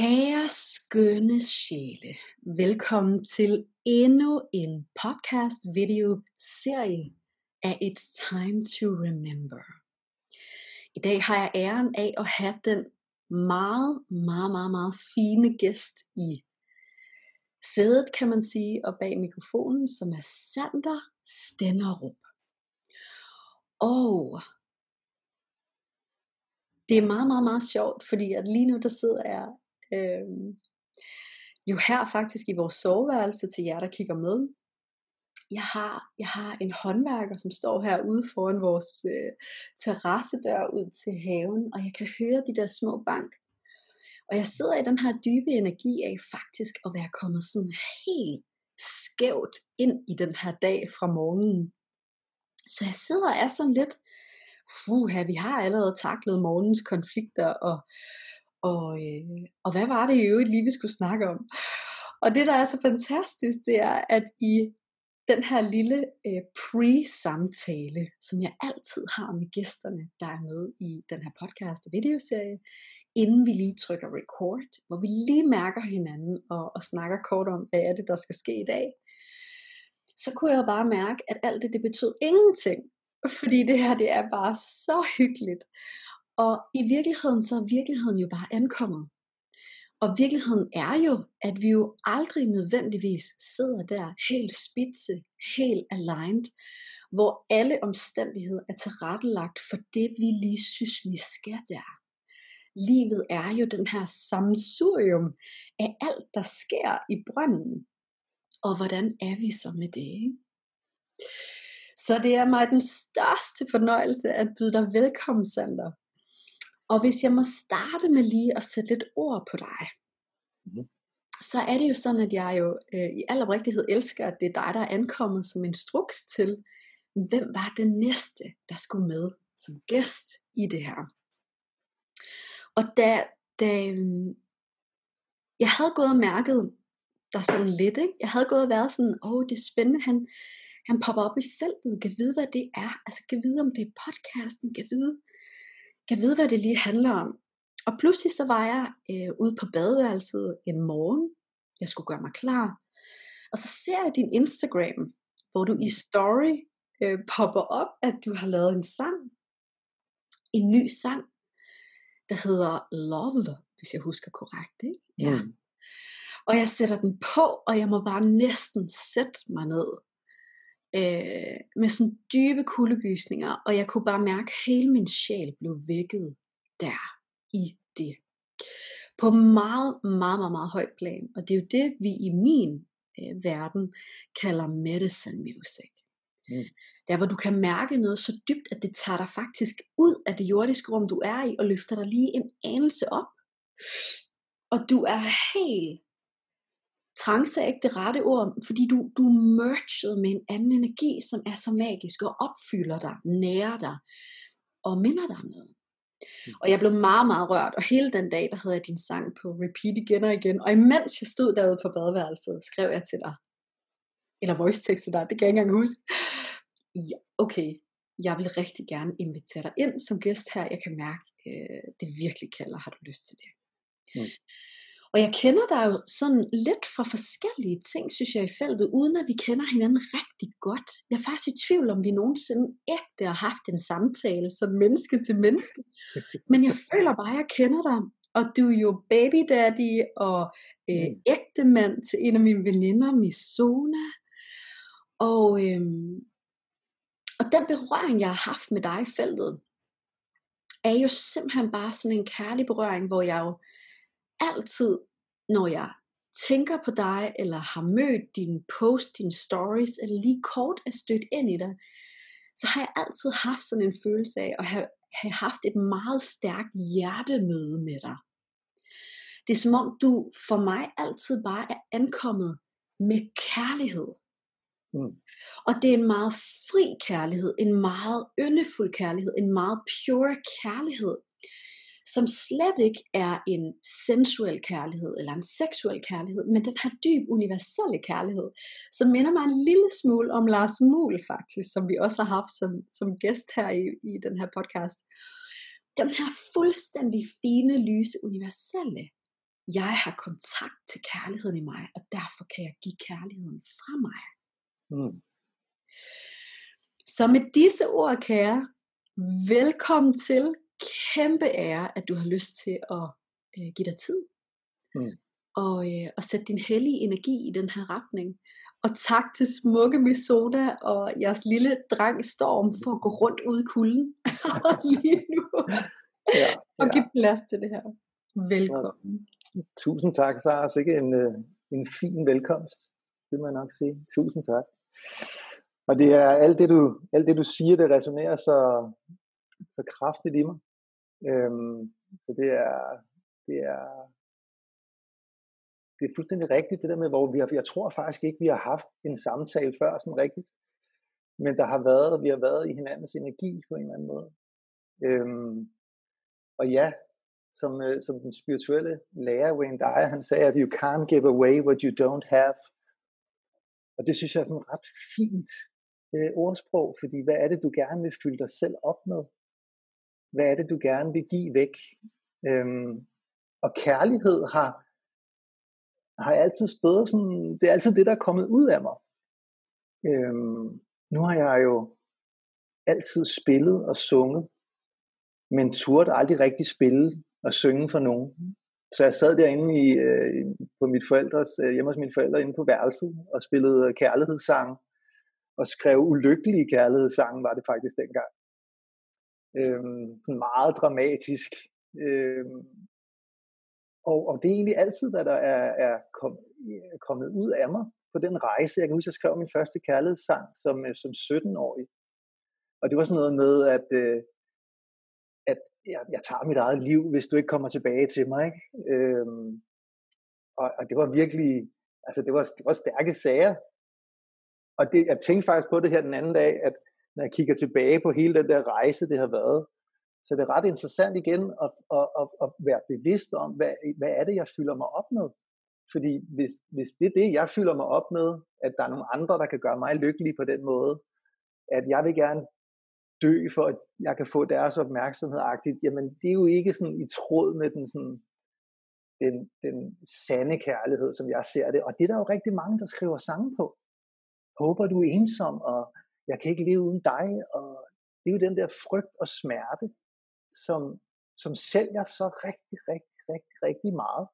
Kære skønne sjæle, velkommen til endnu en podcast video serie af It's Time to Remember. I dag har jeg æren af at have den meget, meget, meget, meget fine gæst i sædet, kan man sige, og bag mikrofonen, som er Sander Stenderup. Og det er meget, meget, meget sjovt, fordi at lige nu der sidder jeg øh, jo her faktisk i vores soveværelse til jer, der kigger med. Jeg har, jeg har en håndværker, som står herude foran vores øh, terrassedør ud til haven, og jeg kan høre de der små bank. Og jeg sidder i den her dybe energi af faktisk at være kommet sådan helt skævt ind i den her dag fra morgenen. Så jeg sidder og er sådan lidt, puha, vi har allerede taklet morgens konflikter, og, og, øh, og hvad var det i øvrigt lige, vi skulle snakke om? Og det, der er så fantastisk, det er, at i den her lille øh, pre-samtale, som jeg altid har med gæsterne, der er med i den her podcast og videoserie, inden vi lige trykker record, hvor vi lige mærker hinanden og, og snakker kort om, hvad er det, der skal ske i dag, så kunne jeg bare mærke, at alt det, det betød ingenting. Fordi det her, det er bare så hyggeligt. Og i virkeligheden, så er virkeligheden jo bare ankommet. Og virkeligheden er jo, at vi jo aldrig nødvendigvis sidder der helt spidse, helt aligned, hvor alle omstændigheder er tilrettelagt for det, vi lige synes, vi skal der. Livet er jo den her sammensurium af alt, der sker i brønden. Og hvordan er vi så med det? Ikke? Så det er mig den største fornøjelse at byde dig velkommen, Sander. Og hvis jeg må starte med lige at sætte lidt ord på dig, mm. så er det jo sådan, at jeg jo øh, i al oprigtighed elsker, at det er dig, der er ankommet som instruks til, hvem var det næste, der skulle med som gæst i det her. Og da, da jeg havde gået og mærket der sådan lidt, ikke? jeg havde gået og været sådan, åh, oh, det er spændende, han, han popper op i feltet, kan vide, hvad det er, altså kan vide, om det er podcasten, kan vide, kan vide, hvad det lige handler om. Og pludselig så var jeg øh, ude på badeværelset en morgen. Jeg skulle gøre mig klar. Og så ser jeg din Instagram, hvor du i story øh, popper op, at du har lavet en sang. En ny sang, der hedder Love, hvis jeg husker korrekt. Ikke? Ja. Mm. Og jeg sætter den på, og jeg må bare næsten sætte mig ned øh, med sådan dybe kuldegysninger, og jeg kunne bare mærke, at hele min sjæl blev vækket der i det. På meget, meget, meget, meget højt plan. Og det er jo det, vi i min øh, verden kalder medicine music. Mm. Der hvor du kan mærke noget så dybt, at det tager dig faktisk ud af det jordiske rum, du er i, og løfter dig lige en anelse op. Og du er helt trance er ikke det rette ord, fordi du, du er merged med en anden energi, som er så magisk og opfylder dig, nærer dig og minder dig om noget. Mm. Og jeg blev meget, meget rørt, og hele den dag, der havde jeg din sang på repeat igen og igen. Og imens jeg stod derude på badeværelset, skrev jeg til dig, eller voice til dig, det kan jeg ikke engang huske. Ja, okay, jeg vil rigtig gerne invitere dig ind som gæst her. Jeg kan mærke, øh, det virkelig kalder, har du lyst til det. Mm. Og jeg kender dig jo sådan lidt fra forskellige ting, synes jeg, i feltet, uden at vi kender hinanden rigtig godt. Jeg er faktisk i tvivl, om vi nogensinde ægte har haft en samtale, som menneske til menneske. Men jeg føler bare, at jeg kender dig. Og du er jo baby daddy og øh, mm. ægte mand til en af mine veninder, Misona. Og, øh, og den berøring, jeg har haft med dig i feltet, er jo simpelthen bare sådan en kærlig berøring, hvor jeg jo altid, når jeg tænker på dig, eller har mødt din post, dine stories, eller lige kort er stødt ind i dig, så har jeg altid haft sådan en følelse af at have, have haft et meget stærkt hjertemøde med dig. Det er som om du for mig altid bare er ankommet med kærlighed. Mm. Og det er en meget fri kærlighed, en meget yndefuld kærlighed, en meget pure kærlighed, som slet ikke er en sensuel kærlighed eller en seksuel kærlighed, men den her dyb universelle kærlighed, som minder mig en lille smule om Lars Muhl faktisk, som vi også har haft som, som gæst her i, i den her podcast. Den her fuldstændig fine, lyse, universelle jeg har kontakt til kærligheden i mig, og derfor kan jeg give kærligheden fra mig. Mm. Så med disse ord, kære, velkommen til. Kæmpe ære, at du har lyst til at øh, give dig tid. Mm. Og, øh, og sætte din hellige energi i den her retning. Og tak til smukke Misoda og jeres lille dreng Storm for at gå rundt ud i kulden lige nu. ja, ja. og give plads til det her. Velkommen. Tusind tak, Sara. Sikke en, øh, en fin velkomst, vil man nok sige. Tusind tak. Og det er alt det, du, alt det, du siger, det resonerer så, så kraftigt i mig. Øhm, så det er, det er, det er fuldstændig rigtigt, det der med, hvor vi har, jeg tror faktisk ikke, vi har haft en samtale før sådan rigtigt. Men der har været, vi har været i hinandens energi på en eller anden måde. Øhm, og ja, som, øh, som den spirituelle lærer Wayne Dyer, han sagde, at you can't give away what you don't have. Og det synes jeg er sådan ret fint øh, ordsprog, fordi hvad er det, du gerne vil fylde dig selv op med? Hvad er det, du gerne vil give væk? Øhm, og kærlighed har, har altid stået sådan, det er altid det, der er kommet ud af mig. Øhm, nu har jeg jo altid spillet og sunget, men turde aldrig rigtig spille og synge for nogen. Så jeg sad derinde i, øh, på mit forældres, øh, hjemme hos mine forældre inde på værelset og spillede kærlighedssange og skrev ulykkelige kærlighedssange, var det faktisk dengang. Øhm, sådan meget dramatisk. Øhm, og, og det er egentlig altid, hvad der er, er, kom, er kommet ud af mig på den rejse. Jeg kan huske, at jeg skrev min første kærlighedssang som, øh, som 17-årig. Og det var sådan noget med, at, øh, at jeg, jeg tager mit eget liv, hvis du ikke kommer tilbage til mig. Ikke? Øhm, og, og det var virkelig, altså det var, det var stærke sager. Og det, jeg tænkte faktisk på det her den anden dag, at når jeg kigger tilbage på hele den der rejse, det har været, så det er ret interessant igen at, at, at, at være bevidst om, hvad, hvad er det, jeg fylder mig op med. Fordi hvis, hvis det er det, jeg fylder mig op med, at der er nogle andre, der kan gøre mig lykkelig på den måde, at jeg vil gerne dø for, at jeg kan få deres opmærksomhed agtigt, jamen det er jo ikke sådan i tråd med den, sådan, den, den sande kærlighed, som jeg ser det. Og det er der jo rigtig mange, der skriver sange på. Håber du er ensom, og jeg kan ikke leve uden dig, og det er jo den der frygt og smerte, som, som sælger så rigtig, rigtig, rigtig, rigtig meget.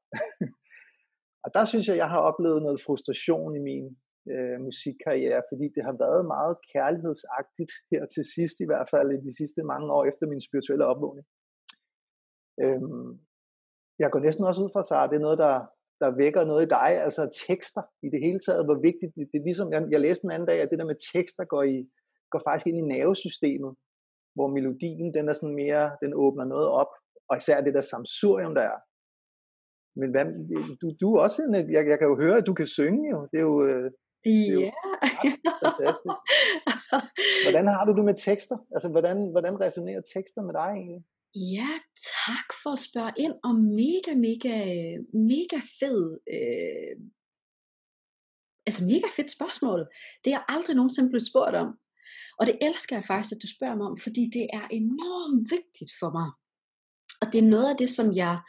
og der synes jeg, jeg har oplevet noget frustration i min øh, musikkarriere, fordi det har været meget kærlighedsagtigt her til sidst, i hvert fald i de sidste mange år efter min spirituelle opvågning. Øhm, jeg går næsten også ud fra at det er noget, der, der vækker noget i dig, altså tekster i det hele taget, hvor vigtigt det, det er ligesom, jeg, jeg læste en anden dag, at det der med tekster går, i, går faktisk ind i nervesystemet, hvor melodien, den er sådan mere, den åbner noget op, og især det der samsurium, der er. Men hvad, du, du er også en, jeg, jeg kan jo høre, at du kan synge jo, det er jo, øh, Ja. fantastisk. Hvordan har du det med tekster? Altså, hvordan, hvordan resonerer tekster med dig egentlig? Ja, tak for at spørge ind, og mega, mega, mega fed, øh, altså mega fedt spørgsmål. Det er jeg aldrig nogensinde blevet spurgt om. Og det elsker jeg faktisk, at du spørger mig om, fordi det er enormt vigtigt for mig. Og det er noget af det, som jeg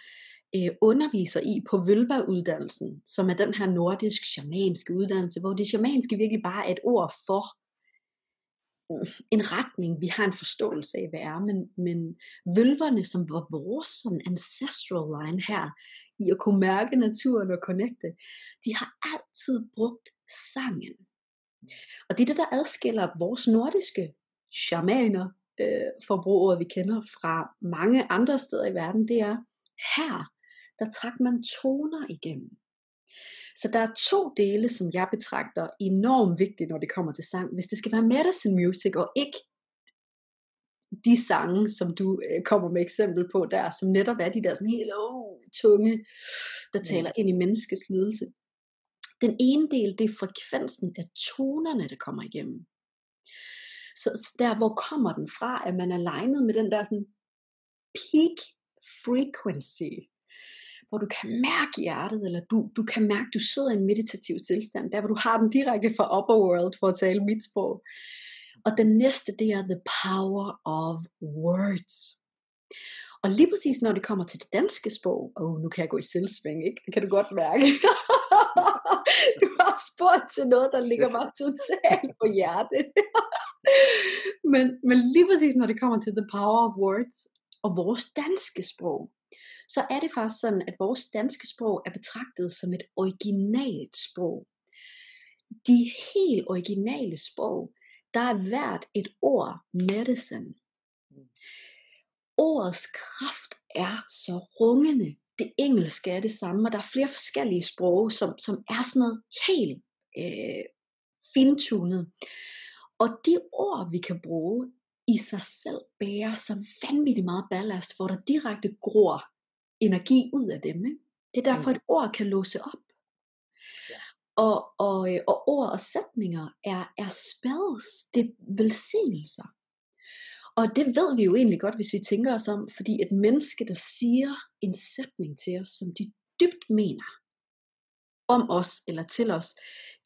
øh, underviser i på Vølva-uddannelsen, som er den her nordisk-shamanske uddannelse, hvor det shamanske virkelig bare er et ord for en retning, vi har en forståelse af, hvad er, men, men vølverne, som var vores sådan ancestral line her, i at kunne mærke naturen og connecte, de har altid brugt sangen. Og det er det, der adskiller vores nordiske shamaner, øh, for at bruge ordet, vi kender fra mange andre steder i verden, det er, her der trak man toner igennem. Så der er to dele, som jeg betragter enormt vigtige, når det kommer til sang. Hvis det skal være medicine music, og ikke de sange, som du øh, kommer med eksempel på der, som netop er de der sådan helt oh, tunge, der taler ind i menneskets lidelse. Den ene del, det er frekvensen af tonerne, der kommer igennem. Så, så der, hvor kommer den fra, at man er legnet med den der sådan peak frequency, hvor du kan mærke hjertet, eller du, du kan mærke, du sidder i en meditativ tilstand, der hvor du har den direkte fra upper world, for at tale mit sprog. Og den næste, det er the power of words. Og lige præcis når det kommer til det danske sprog, og oh, nu kan jeg gå i selvsving, ikke? Det kan du godt mærke. du har spurgt til noget, der ligger mig totalt på hjertet. men, men lige præcis når det kommer til the power of words, og vores danske sprog, så er det faktisk sådan, at vores danske sprog er betragtet som et originalt sprog. De helt originale sprog, der er hvert et ord medicine. Ordets kraft er så rungende. Det engelske er det samme, og der er flere forskellige sprog, som, som er sådan noget helt øh, fintunet. Og de ord, vi kan bruge, i sig selv bærer så vanvittigt meget ballast, hvor der direkte gror energi ud af dem. Ikke? Det er derfor, mm. et ord kan låse op. Ja. Og, og, øh, og ord og sætninger er, er spells, det er velsignelser. Og det ved vi jo egentlig godt, hvis vi tænker os om, fordi et menneske, der siger en sætning til os, som de dybt mener om os eller til os,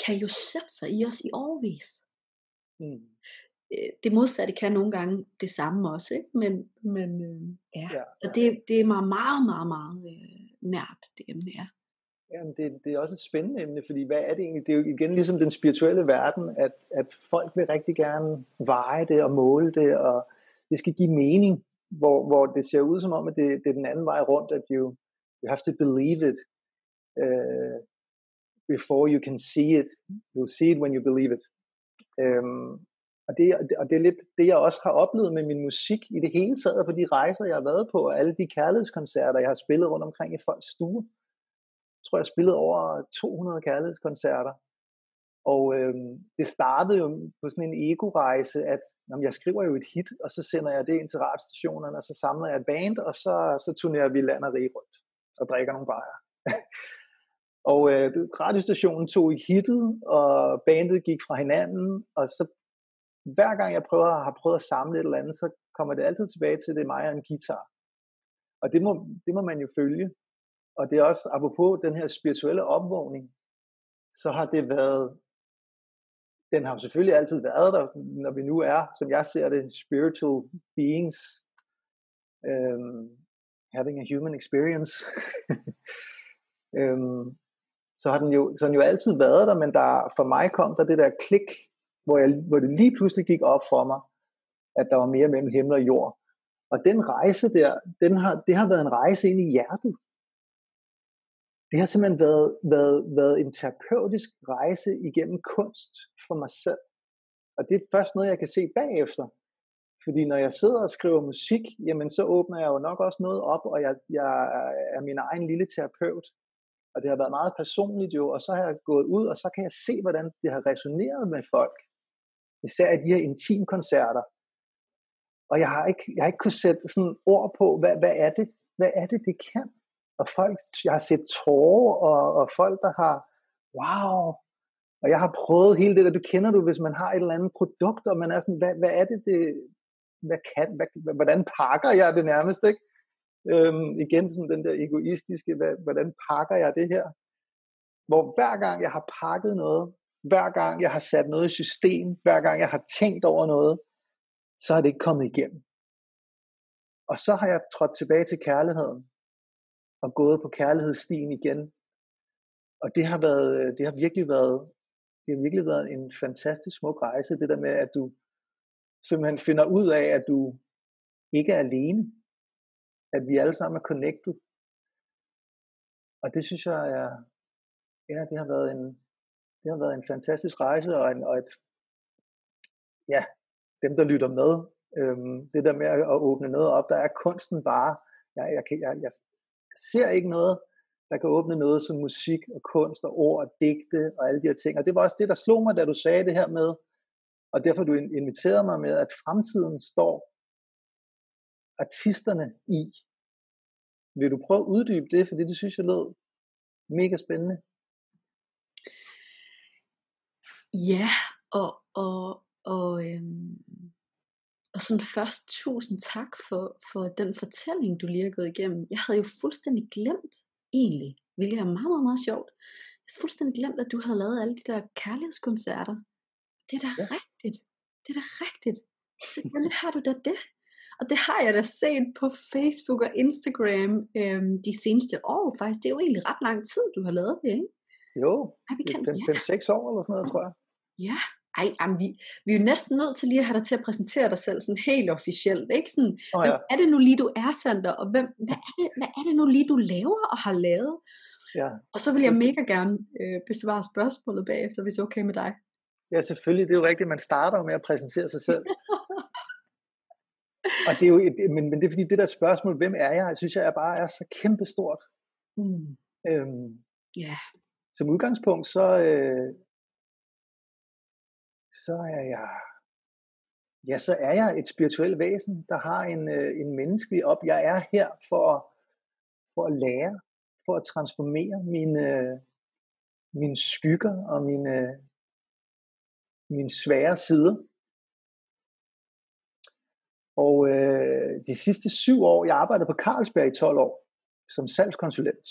kan jo sætte sig i os i overvis. Mm. Øh, det modsatte kan nogle gange det samme også, ikke? men, men øh, ja, ja, ja. det, det er mig meget, meget, meget øh, nært, det emne er. Jamen, det, det er også et spændende emne, fordi hvad er det egentlig? Det er jo igen ligesom den spirituelle verden, at, at folk vil rigtig gerne veje det og måle det, og det skal give mening, hvor, hvor det ser ud som om, at det, det er den anden vej rundt, at you, you have to believe it uh, before you can see it. You'll see it when you believe it. Um, og det, og det er lidt det, jeg også har oplevet med min musik i det hele taget på de rejser, jeg har været på, og alle de kærlighedskoncerter, jeg har spillet rundt omkring i folks stue. Jeg tror, jeg har spillet over 200 kærlighedskoncerter. Og øh, det startede jo på sådan en ego-rejse, at jamen, jeg skriver jo et hit, og så sender jeg det ind til radiostationerne, og så samler jeg et band, og så, så turnerer vi land og rige rundt og drikker nogle bajer. og øh, radiostationen tog i hittet, og bandet gik fra hinanden, og så hver gang jeg prøver, har prøvet at samle et eller andet, så kommer det altid tilbage til, at det er mig og en guitar. Og det må, det må man jo følge. Og det er også, apropos den her spirituelle opvågning, så har det været, den har jo selvfølgelig altid været der, når vi nu er, som jeg ser det, spiritual beings, um, having a human experience. um, så har den jo, så den jo altid været der, men der, for mig kom der det der klik, hvor, jeg, hvor det lige pludselig gik op for mig, at der var mere mellem himmel og jord. Og den rejse der, den har, det har været en rejse ind i hjertet. Det har simpelthen været, været, været en terapeutisk rejse igennem kunst for mig selv. Og det er først noget, jeg kan se bagefter. Fordi når jeg sidder og skriver musik, jamen så åbner jeg jo nok også noget op, og jeg, jeg er min egen lille terapeut. Og det har været meget personligt jo, og så har jeg gået ud, og så kan jeg se, hvordan det har resoneret med folk især i de her intimkoncerter. Og jeg har ikke, jeg har ikke kunnet sætte sådan ord på, hvad, hvad er det, hvad er det, det kan? Og folk, jeg har set tårer, og, og folk, der har, wow, og jeg har prøvet hele det der, du kender du, hvis man har et eller andet produkt, og man er sådan, hvad, hvad er det, det hvad kan, hvad, hvordan pakker jeg det nærmest, ikke? Øhm, igen sådan den der egoistiske, hvad, hvordan pakker jeg det her? Hvor hver gang jeg har pakket noget, hver gang jeg har sat noget i system, hver gang jeg har tænkt over noget, så er det ikke kommet igennem. Og så har jeg trådt tilbage til kærligheden, og gået på kærlighedsstien igen. Og det har, været, det har virkelig været, det har virkelig været en fantastisk smuk rejse, det der med, at du simpelthen finder ud af, at du ikke er alene, at vi alle sammen er connected. Og det synes jeg er, ja, det har været en, det har været en fantastisk rejse, og, en, og et, ja, dem der lytter med, øhm, det der med at åbne noget op, der er kunsten bare, jeg, jeg, jeg, jeg, jeg ser ikke noget, der kan åbne noget som musik og kunst og ord og digte og alle de her ting. Og det var også det, der slog mig, da du sagde det her med, og derfor du inviterede mig med, at fremtiden står artisterne i. Vil du prøve at uddybe det, fordi det synes jeg lød mega spændende. Ja, og, og, og, øhm, og sådan først tusind tak for, for den fortælling, du lige har gået igennem. Jeg havde jo fuldstændig glemt egentlig, hvilket er meget, meget, meget sjovt. Jeg havde fuldstændig glemt, at du havde lavet alle de der kærlighedskoncerter. Det er da ja. rigtigt. Det er da rigtigt. Selvfølgelig har du da det. og det har jeg da set på Facebook og Instagram øhm, de seneste år faktisk. Det er jo egentlig ret lang tid, du har lavet det, ikke? Jo, Ej, vi kan, 5-6 ja. år eller sådan noget, tror jeg. Ja, ej, jamen, vi, vi er jo næsten nødt til lige at have dig til at præsentere dig selv sådan helt officielt, ikke? Sådan, oh, ja. hvem er det nu lige, du er, Sander, og hvem, hvad, er det, hvad er det nu lige, du laver og har lavet? Ja. Og så vil jeg mega gerne øh, besvare spørgsmålet bagefter, hvis det er okay med dig. Ja, selvfølgelig. Det er jo rigtigt, man starter med at præsentere sig selv. og det er jo, et, men, men det er fordi, det der spørgsmål, hvem er jeg, synes jeg er bare er så kæmpestort. Mm. Øhm, yeah. Som udgangspunkt, så, øh, så er jeg ja, så er jeg et spirituelt væsen, der har en, øh, en menneskelig op. Jeg er her for, for at lære, for at transformere mine, mine skygger og mine, mine svære sider. Og øh, de sidste syv år, jeg arbejdede på Carlsberg i 12 år, som salgskonsulent,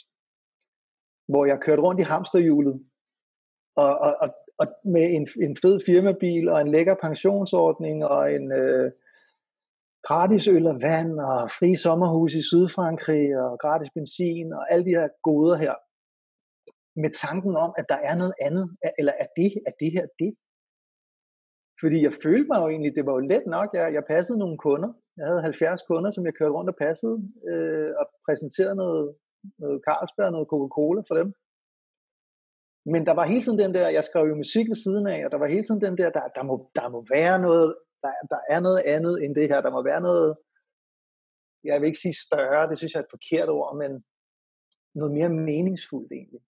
hvor jeg kørte rundt i hamsterhjulet, og, og, og, og med en, en fed firmabil, og en lækker pensionsordning, og en øh, gratis øl og vand, og fri sommerhus i Sydfrankrig, og gratis benzin, og alle de her goder her, med tanken om, at der er noget andet, eller er det, er det her det? Fordi jeg følte mig jo egentlig, det var jo let nok, jeg, jeg passede nogle kunder. Jeg havde 70 kunder, som jeg kørte rundt og passede, øh, og præsenterede noget, noget Carlsberg, noget Coca-Cola for dem. Men der var hele tiden den der, jeg skrev jo musik ved siden af, og der var hele tiden den der, der, der, må, der må være noget, der, der er noget andet end det her, der må være noget, jeg vil ikke sige større, det synes jeg er et forkert ord, men noget mere meningsfuldt egentlig.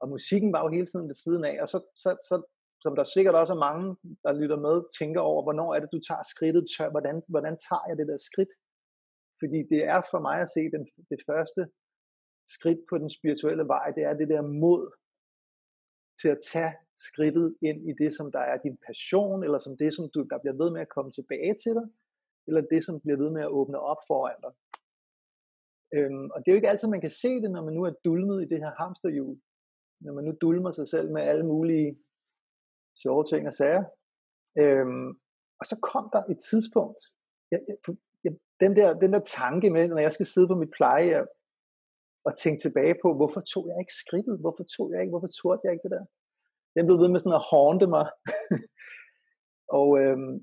Og musikken var jo hele tiden ved siden af, og så, så, så som der sikkert også er mange, der lytter med, tænker over, hvornår er det, du tager skridtet tør, hvordan, hvordan tager jeg det der skridt? Fordi det er for mig at se den, det første skridt på den spirituelle vej, det er det der mod til at tage skridtet ind i det, som der er din passion, eller som det, som du, der bliver ved med at komme tilbage til dig, eller det, som bliver ved med at åbne op foran dig. Øhm, og det er jo ikke altid, man kan se det, når man nu er dulmet i det her hamsterhjul. Når man nu dulmer sig selv med alle mulige sjove ting og sager. Øhm, og så kom der et tidspunkt, jeg, jeg, jeg, den, der, den der tanke med, når jeg skal sidde på mit plejehjem, og tænke tilbage på, hvorfor tog jeg ikke skridtet? Hvorfor tog jeg ikke? Hvorfor turde jeg ikke det der? Den blev ved med sådan at hånde mig. og øhm,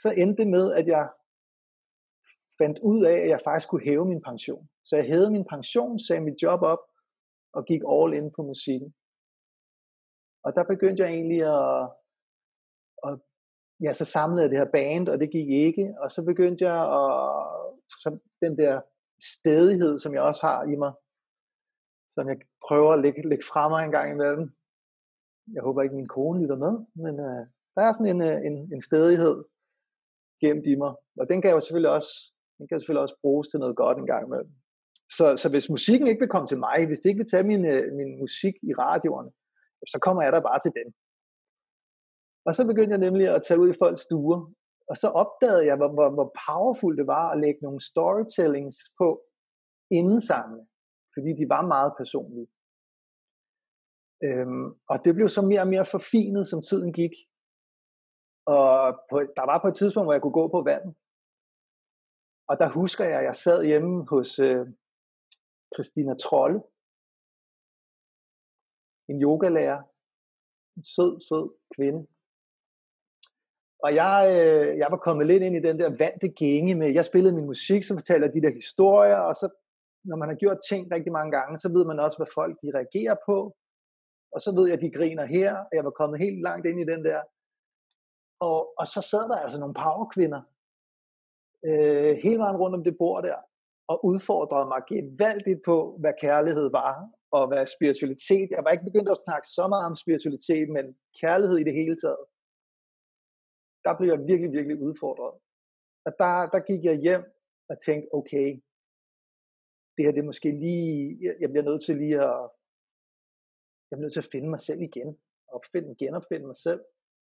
så endte det med, at jeg fandt ud af, at jeg faktisk kunne hæve min pension. Så jeg hævede min pension, sagde mit job op, og gik all in på musikken. Og der begyndte jeg egentlig at, at ja, så samlede jeg det her band, og det gik ikke, og så begyndte jeg at, så den der stedighed, som jeg også har i mig, som jeg prøver at lægge, lægge fra mig en gang imellem. Jeg håber ikke, min kone lytter med, men øh, der er sådan en, øh, en, en stedighed gemt i mig, og den kan jeg jo selvfølgelig også, den kan selvfølgelig også bruges til noget godt en gang imellem. Så, så hvis musikken ikke vil komme til mig, hvis det ikke vil tage min, øh, min musik i radioerne, så kommer jeg der bare til den. Og så begyndte jeg nemlig at tage ud i folks stuer, og så opdagede jeg, hvor, hvor, hvor powerful det var at lægge nogle storytellings på inden sangene fordi de var meget personlige. Øhm, og det blev så mere og mere forfinet, som tiden gik. Og på, der var på et tidspunkt, hvor jeg kunne gå på vandet. Og der husker jeg, at jeg sad hjemme hos øh, Christina Trolle, en yogalærer, en sød, sød kvinde. Og jeg, øh, jeg var kommet lidt ind i den der vante gænge med, jeg spillede min musik, så fortæller de der historier, og så når man har gjort ting rigtig mange gange, så ved man også, hvad folk de reagerer på. Og så ved jeg, at de griner her, og jeg var kommet helt langt ind i den der. Og, og så sad der altså nogle powerkvinder, øh, hele vejen rundt om det bord der, og udfordrede mig gevaldigt på, hvad kærlighed var, og hvad spiritualitet. Jeg var ikke begyndt at snakke så meget om spiritualitet, men kærlighed i det hele taget. Der blev jeg virkelig, virkelig udfordret. Og der, der gik jeg hjem og tænkte, okay, det her det er måske lige, jeg bliver nødt til lige at, jeg bliver nødt til at finde mig selv igen, opfinde, genopfinde mig selv.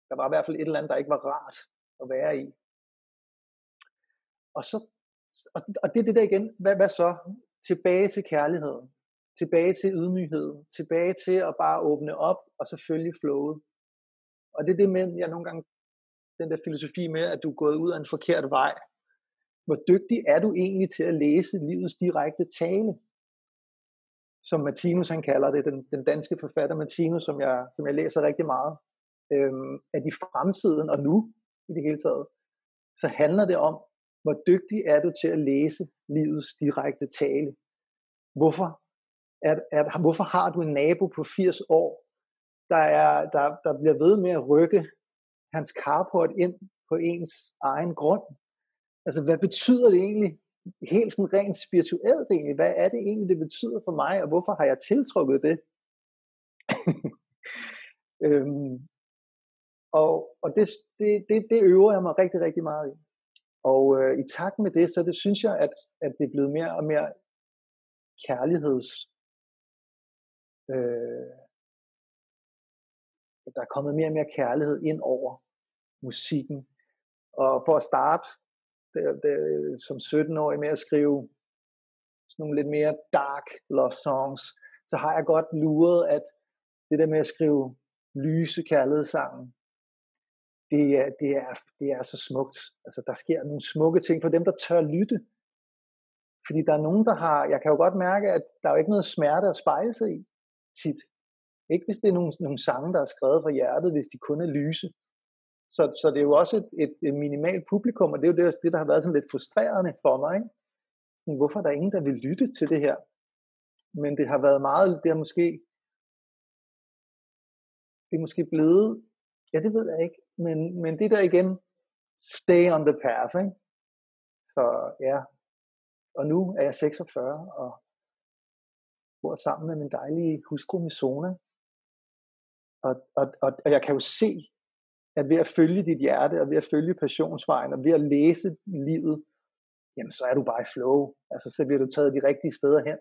Der var i hvert fald et eller andet, der ikke var rart at være i. Og så, og og det er det der igen, hvad, hvad så? Tilbage til kærligheden tilbage til ydmygheden, tilbage til at bare åbne op, og så følge flowet. Og det er det med, jeg nogle gange, den der filosofi med, at du er gået ud af en forkert vej hvor dygtig er du egentlig til at læse livets direkte tale? Som Martinus han kalder det, den, den danske forfatter Martinus, som jeg, som jeg læser rigtig meget. Øhm, at i fremtiden og nu i det hele taget, så handler det om, hvor dygtig er du til at læse livets direkte tale? Hvorfor, er, er, hvorfor har du en nabo på 80 år, der, er, der, der bliver ved med at rykke hans carport ind på ens egen grund? Altså, hvad betyder det egentlig, helt sådan rent spirituelt egentlig, hvad er det egentlig, det betyder for mig, og hvorfor har jeg tiltrukket det? øhm, og og det, det, det, det øver jeg mig rigtig, rigtig meget i. Og øh, i takt med det, så det synes jeg, at, at det er blevet mere og mere kærligheds... Øh, der er kommet mere og mere kærlighed ind over musikken. Og for at starte der, der, som 17-årig med at skrive sådan nogle lidt mere dark love songs, så har jeg godt luret, at det der med at skrive lyse kærlighedssange, det er, det, er, det er så smukt. Altså, der sker nogle smukke ting for dem, der tør lytte. Fordi der er nogen, der har, jeg kan jo godt mærke, at der er jo ikke noget smerte at spejle sig i tit. Ikke hvis det er nogle, nogle sange, der er skrevet fra hjertet, hvis de kun er lyse. Så, så det er jo også et, et, et minimalt publikum, og det er jo det, det, der har været sådan lidt frustrerende for mig. Ikke? Sådan, hvorfor er der ingen, der vil lytte til det her? Men det har været meget, det har måske, det er måske blevet, ja det ved jeg ikke, men, men det der igen, stay on the path, ikke? Så ja, og nu er jeg 46 og bor sammen med min dejlige hustru Misona. Og, og, og, og jeg kan jo se, at ved at følge dit hjerte, og ved at følge passionsvejen, og ved at læse livet, jamen så er du bare i flow. Altså så bliver du taget de rigtige steder hen.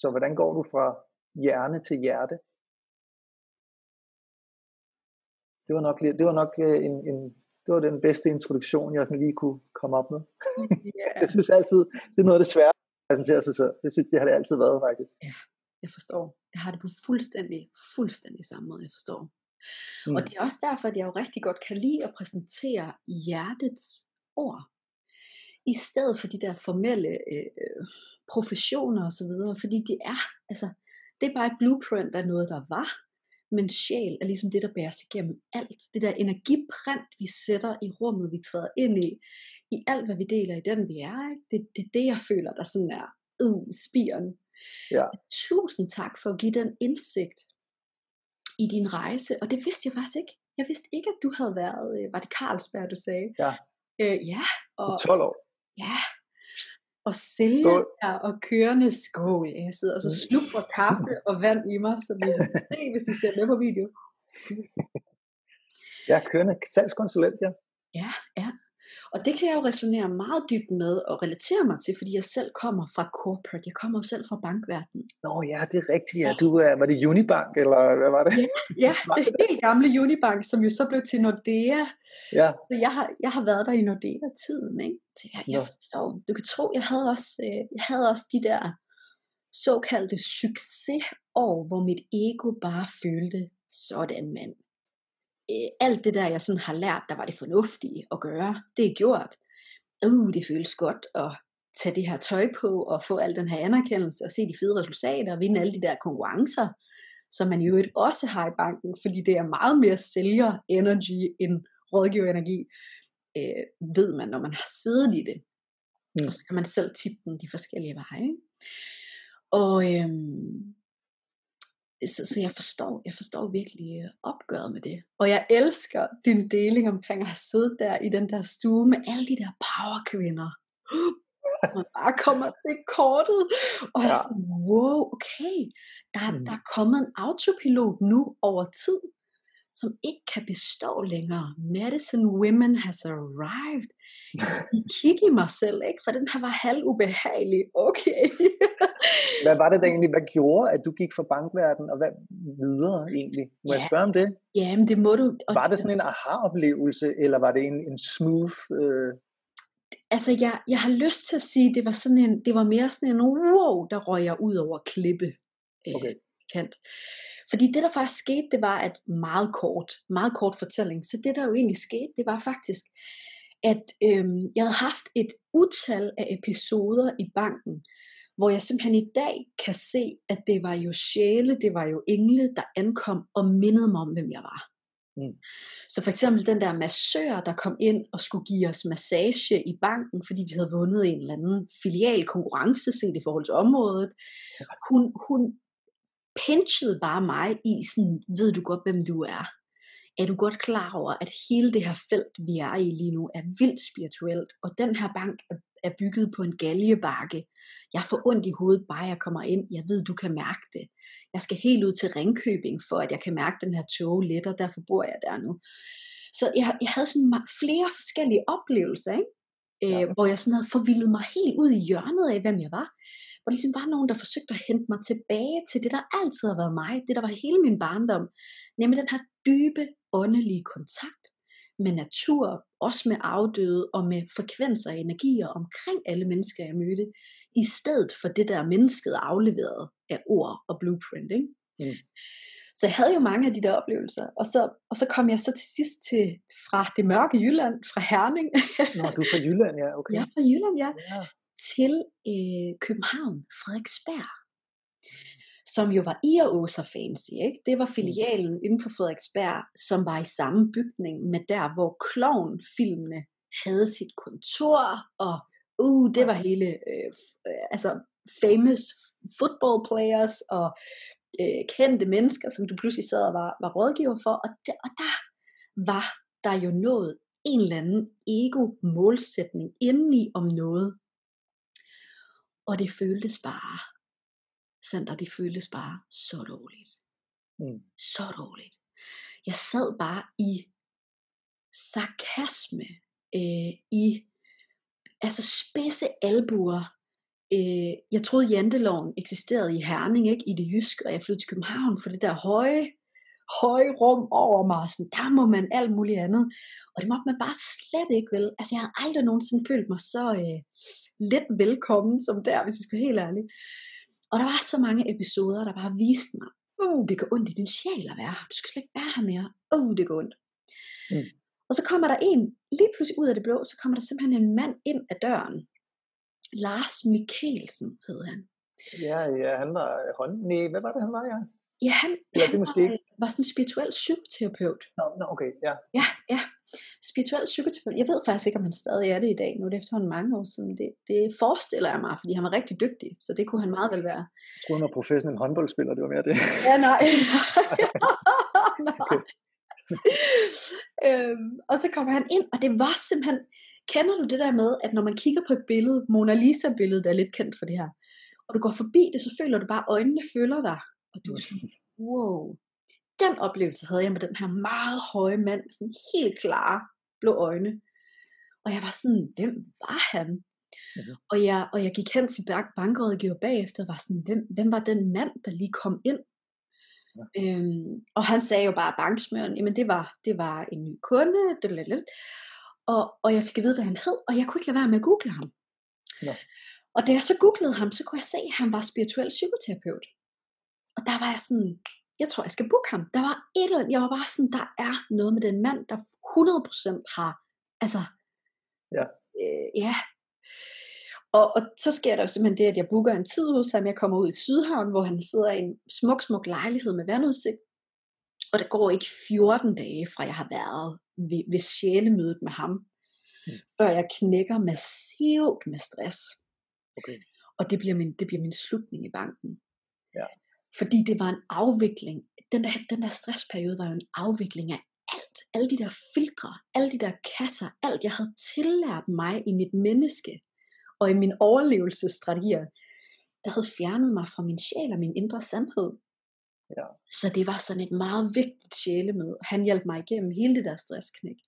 Så hvordan går du fra hjerne til hjerte? Det var nok, det var nok øh, en, en, det var den bedste introduktion, jeg sådan lige kunne komme op med. Yeah. jeg synes altid, det er noget af det svære at præsentere sig selv. Det, synes, det har det altid været, faktisk. Ja, jeg forstår. Jeg har det på fuldstændig, fuldstændig samme måde, jeg forstår. Mm. Og det er også derfor, at jeg jo rigtig godt kan lide at præsentere hjertets ord. I stedet for de der formelle øh, professioner osv. Fordi det er, altså, det er bare et blueprint af noget, der var, men sjæl er ligesom det, der bærer sig igennem alt. Det der energiprint, vi sætter i rummet, vi træder ind i, i alt, hvad vi deler i den, vi er. Ikke? Det, det er det, jeg føler, der sådan er uh, spiren. Ja. Tusind tak for at give den indsigt i din rejse, og det vidste jeg faktisk ikke. Jeg vidste ikke, at du havde været, øh, var det Carlsberg, du sagde? Ja. Øh, ja. Og, 12 år. Ja, og sælge her og kørende skål. Jeg sidder og så mm. slupper kaffe og vand i mig, så kan se, hvis I ser med på video. Jeg er kørende salgskonsulent, ja. Ja, ja. Og det kan jeg jo resonere meget dybt med og relatere mig til, fordi jeg selv kommer fra corporate. Jeg kommer jo selv fra bankverdenen. Nå ja, det er rigtigt. Ja. Du, er, var det Unibank, eller hvad var det? Ja, ja det helt gamle Unibank, som jo så blev til Nordea. Ja. Så jeg har, jeg har været der i Nordea-tiden. Ikke? Så jeg, jeg forstår. Du kan tro, jeg havde også, øh, jeg havde også de der såkaldte succesår, hvor mit ego bare følte, sådan mand, øh, alt det der, jeg sådan har lært, der var det fornuftige at gøre, det er gjort. Uh, det føles godt at tage det her tøj på og få al den her anerkendelse og se de fede resultater og vinde alle de der konkurrencer, som man jo også har i banken, fordi det er meget mere sælger-energy end rådgiver-energi, øh, ved man, når man har siddet i det. Mm. Og så kan man selv tippe den de forskellige veje. Og øhm, så, så jeg forstår, jeg forstår virkelig øh, opgøret med det. Og jeg elsker din deling omkring at have siddet der i den der stue med alle de der powerkvinder. Man bare kommer til kortet, og ja. er sådan, wow, okay, der, mm. der er kommet en autopilot nu over tid, som ikke kan bestå længere. Medicine Women has arrived. Kigge i mig selv, ikke? for den her var halv ubehagelig. Okay. hvad var det der egentlig, hvad gjorde, at du gik fra bankverdenen, og hvad videre egentlig? Må ja. jeg spørge om det? Jamen, det må du. Og var det sådan en aha-oplevelse, eller var det en, en smooth... Øh... Altså, jeg, jeg har lyst til at sige, det var sådan en, det var mere sådan en, wow, der røg jeg ud over klippe. Øh, okay. Kant. Fordi det, der faktisk skete, det var at meget kort, meget kort fortælling. Så det, der jo egentlig skete, det var faktisk, at øhm, jeg havde haft et utal af episoder i banken, hvor jeg simpelthen i dag kan se, at det var jo sjæle, det var jo engle, der ankom og mindede mig om, hvem jeg var. Mm. Så for eksempel den der massør, der kom ind og skulle give os massage i banken, fordi vi havde vundet en eller anden filial konkurrence set i forhold til området. Hun, hun pinchede bare mig i sådan, ved du godt, hvem du er? Er du godt klar over, at hele det her felt, vi er i lige nu, er vildt spirituelt, og den her bank er bygget på en galjebakke. Jeg får ondt i hovedet, bare jeg kommer ind. Jeg ved, du kan mærke det. Jeg skal helt ud til Ringkøbing, for at jeg kan mærke den her tog lidt, og derfor bor jeg der nu. Så jeg, jeg havde sådan flere forskellige oplevelser, ikke? Øh, ja. hvor jeg sådan havde forvildet mig helt ud i hjørnet af, hvem jeg var. Hvor ligesom var nogen, der forsøgte at hente mig tilbage til det, der altid har været mig. Det, der var hele min barndom. Nemlig den her dybe, åndelige kontakt med natur, også med afdøde og med frekvenser og energier omkring alle mennesker, jeg mødte, i stedet for det der mennesket afleveret af ord og blueprint. Ikke? Mm. Så jeg havde jo mange af de der oplevelser, og så, og så kom jeg så til sidst til, fra det mørke Jylland, fra Herning. Nå, du er fra Jylland, ja, okay. Ja, fra Jylland, ja. ja. Til øh, København, Frederiksberg som jo var i og så fancy. Ikke? Det var mm. filialen inde på Frederiksberg, som var i samme bygning med der, hvor Klovn-filmene havde sit kontor, og uh, det var hele, øh, altså famous football players og øh, kendte mennesker, som du pludselig sad og var, var rådgiver for, og, der, og der var der jo noget, en eller anden ego-målsætning indeni om noget. Og det føltes bare center, det føltes bare så dårligt. Mm. Så dårligt. Jeg sad bare i sarkasme, øh, i altså spidse albuer. Øh, jeg troede, janteloven eksisterede i Herning, ikke? i det jyske, og jeg flyttede til København for det der høje, høje rum over mig. Sådan, der må man alt muligt andet. Og det måtte man bare slet ikke, vel? Altså, jeg havde aldrig nogensinde følt mig så øh, lidt velkommen som der, hvis jeg skal være helt ærlig. Og der var så mange episoder, der bare viste mig, oh, det går ondt i din sjæl at være her. Du skal slet ikke være her mere. Oh, det går ondt. Mm. Og så kommer der en, lige pludselig ud af det blå, så kommer der simpelthen en mand ind ad døren. Lars Mikkelsen hed han. Ja, ja, han var hånd... Nej, hvad var det, han var, ja? Ja, han, ja, det han måske var, ikke. var sådan en spirituel psykoterapeut. Nå, no, no, okay, ja. Ja, ja. Spirituel psykoterapeut. Jeg ved faktisk ikke, om han stadig er det i dag. Nu er det efterhånden mange år siden. Det, det forestiller jeg mig, fordi han var rigtig dygtig. Så det kunne han meget vel være. Jeg troede, han var professionel håndboldspiller. Det var mere det. Ja, nej. nej. Okay. øhm, og så kommer han ind, og det var simpelthen... Kender du det der med, at når man kigger på et billede, Mona Lisa-billedet, der er lidt kendt for det her, og du går forbi det, så føler du bare, at øjnene følger dig. Og du er sådan, wow. Den oplevelse havde jeg med den her meget høje mand, med sådan helt klare blå øjne. Og jeg var sådan, hvem var han? Mm-hmm. Og, jeg, og jeg gik hen til bankrådgiver bagefter og var sådan, hvem, hvem var den mand, der lige kom ind? Ja. Øhm, og han sagde jo bare banksmøren, jamen det var, det var en ny kunde, det, og, og jeg fik at vide, hvad han hed, og jeg kunne ikke lade være med at google ham. Ja. Og da jeg så googlede ham, så kunne jeg se, at han var spirituel psykoterapeut. Og der var jeg sådan, jeg tror, jeg skal booke ham. Der var et eller andet, jeg var bare sådan, der er noget med den mand, der 100% har, altså, ja, øh, ja. Og, og så sker der jo simpelthen det, at jeg booker en tid hos ham, jeg kommer ud i Sydhavn, hvor han sidder i en smuk, smuk lejlighed med vandudsigt. Og det går ikke 14 dage fra jeg har været ved, ved sjælemødet med ham, mm. før jeg knækker massivt med stress. Okay. Og det bliver, min, det bliver min slutning i banken. Ja. Fordi det var en afvikling. Den der, den der stressperiode var jo en afvikling af alt. Alle de der filtre, alle de der kasser, alt jeg havde tillært mig i mit menneske og i mine overlevelsesstrategier, der havde fjernet mig fra min sjæl og min indre sandhed. Ja. Så det var sådan et meget vigtigt sjælemøde. Han hjalp mig igennem hele det der stressknæk.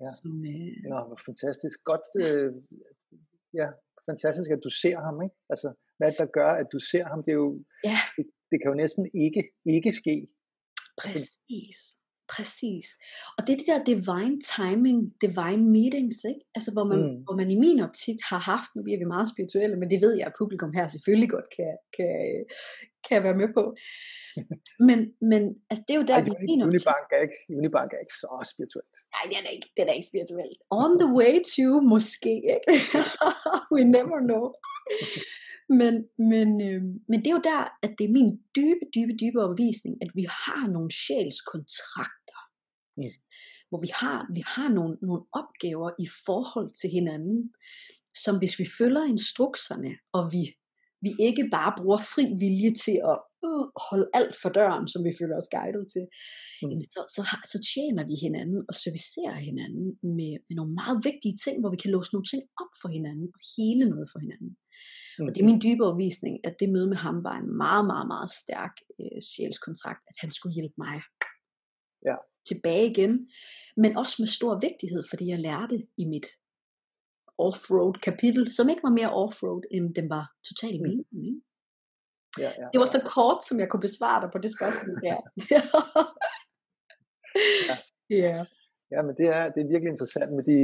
Ja. Som, øh... ja, hvor fantastisk. Godt, øh, ja, fantastisk, at du ser ham, ikke? Altså, hvad der gør, at du ser ham, det er jo, ja. det, det kan jo næsten ikke, ikke ske. Præcis. Altså, Præcis. Og det er det der divine timing, divine meetings, ikke? Altså hvor man, mm. hvor man i min optik har haft, nu bliver vi meget spirituelle, men det ved jeg, at publikum her selvfølgelig godt kan, kan, kan være med på. Men, men altså, det er jo der, Ej, vi Uni- mener Unibank er ikke, Unibank er ikke så spirituelt. Nej, det er da ikke, det er da ikke spirituelt. On the way to, måske, ikke? We never know. Men, men, øh, men det er jo der, at det er min dybe, dybe, dybe overbevisning, at vi har nogle sjælskontrakter. Mm. Hvor vi har, vi har nogle, nogle opgaver i forhold til hinanden, som hvis vi følger instrukserne, og vi, vi ikke bare bruger fri vilje til at øh, holde alt for døren, som vi føler os guidet til, mm. så, så, har, så tjener vi hinanden og servicerer hinanden med, med nogle meget vigtige ting, hvor vi kan låse nogle ting op for hinanden og hele noget for hinanden. Mm. Og det er min dybe overbevisning, at det møde med ham var en meget, meget, meget stærk øh, sjælskontrakt, at han skulle hjælpe mig Ja. tilbage igen. Men også med stor vigtighed, fordi jeg lærte i mit offroad kapitel, som ikke var mere offroad, end den var totalt Mm. min. Ikke? Ja, ja, Det var så kort, som jeg kunne besvare dig på det spørgsmål der. ja. Ja, men det er, det er virkelig interessant med de,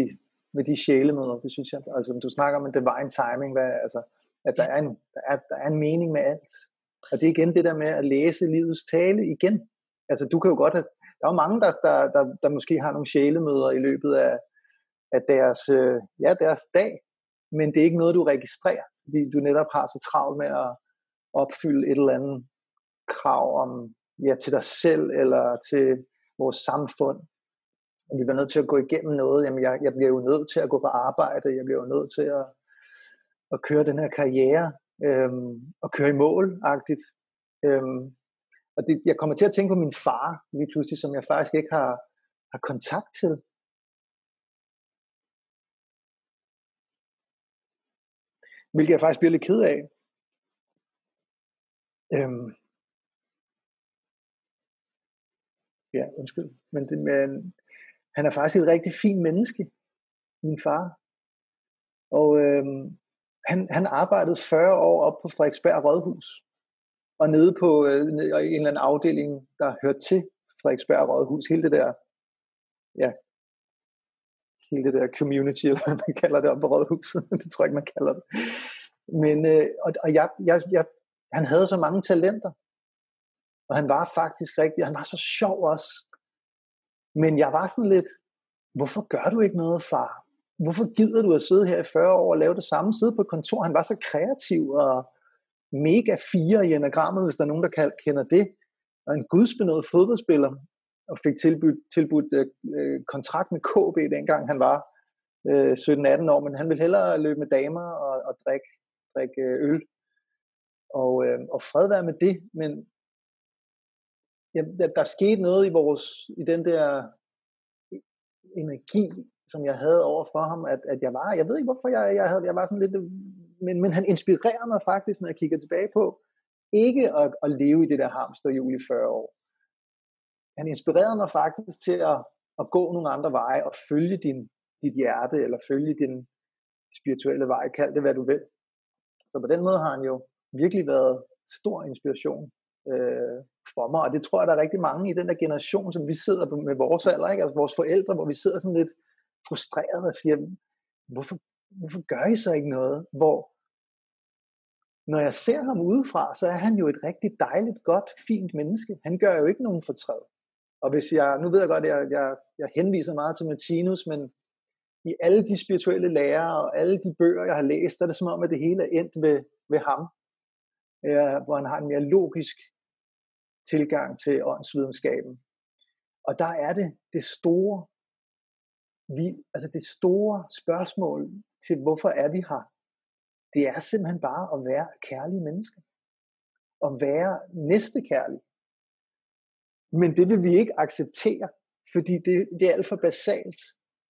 med de sjælemøder, det synes jeg. Altså, du snakker om en divine timing, hvad, altså, at der er, en, der, er, der er en mening med alt. Og det er igen det der med at læse livets tale igen. Altså, du kan jo godt have, der er jo mange, der, der, der, der måske har nogle sjælemøder i løbet af, af deres, øh, ja, deres dag, men det er ikke noget, du registrerer, fordi du netop har så travlt med at opfylde et eller andet krav om, ja, til dig selv eller til vores samfund. Og vi bliver nødt til at gå igennem noget. Jamen, jeg, jeg bliver jo nødt til at gå på arbejde. Jeg bliver jo nødt til at, at køre den her karriere øhm, og køre i mål-agtigt. Øhm, og det, jeg kommer til at tænke på min far lige pludselig, som jeg faktisk ikke har, har kontakt til. Hvilket jeg faktisk bliver lidt ked af. Øhm, ja, undskyld. Men, det, men han er faktisk et rigtig fint menneske, min far. Og øhm, han, han arbejdede 40 år op på Frederiksberg Rådhus. Og nede på øh, en eller anden afdeling, der hørte til Frederiksberg Rådhus. Hele det der, ja, hele det der community, eller hvad man kalder det op på Rådhuset. det tror jeg ikke, man kalder det. Men, øh, og, og jeg, jeg, jeg, han havde så mange talenter. Og han var faktisk rigtig, han var så sjov også. Men jeg var sådan lidt, hvorfor gør du ikke noget, far? Hvorfor gider du at sidde her i 40 år og lave det samme? Sidde på et kontor. Han var så kreativ og mega fire i enagrammet, hvis der er nogen, der kender det. Og en gudsbenået fodboldspiller, og fik tilbudt, tilbudt øh, øh kontrakt med KB, dengang han var øh, 17-18 år, men han ville hellere løbe med damer og, og drikke, drikke øh, øl. Og, øh, og fred være med det, men ja, der, der skete noget i vores, i den der energi, som jeg havde over for ham, at, at jeg var, jeg ved ikke hvorfor jeg, jeg, havde, jeg var sådan lidt, men, men han inspirerede mig faktisk, når jeg kigger tilbage på, ikke at, at leve i det der hamsterhjul i 40 år. Han inspirerede mig faktisk til at, at gå nogle andre veje og følge din, dit hjerte, eller følge din spirituelle vej, kald det hvad du vil. Så på den måde har han jo virkelig været stor inspiration øh, for mig, og det tror jeg, der er rigtig mange i den der generation, som vi sidder med vores alder, ikke? altså vores forældre, hvor vi sidder sådan lidt frustreret og siger, hvorfor, hvorfor gør I så ikke noget? Hvor når jeg ser ham udefra, så er han jo et rigtig dejligt, godt, fint menneske. Han gør jo ikke nogen fortræd. Og hvis jeg, nu ved jeg godt, at jeg, jeg, jeg henviser meget til Martinus, men i alle de spirituelle lærer og alle de bøger, jeg har læst, der er det som om, at det hele er endt ved, ved ham. Ja, hvor han har en mere logisk tilgang til åndsvidenskaben. Og der er det det store, vi, altså det store spørgsmål til, hvorfor er vi her? Det er simpelthen bare at være kærlige mennesker. At være næstekærlig. Men det vil vi ikke acceptere, fordi det, det er alt for basalt.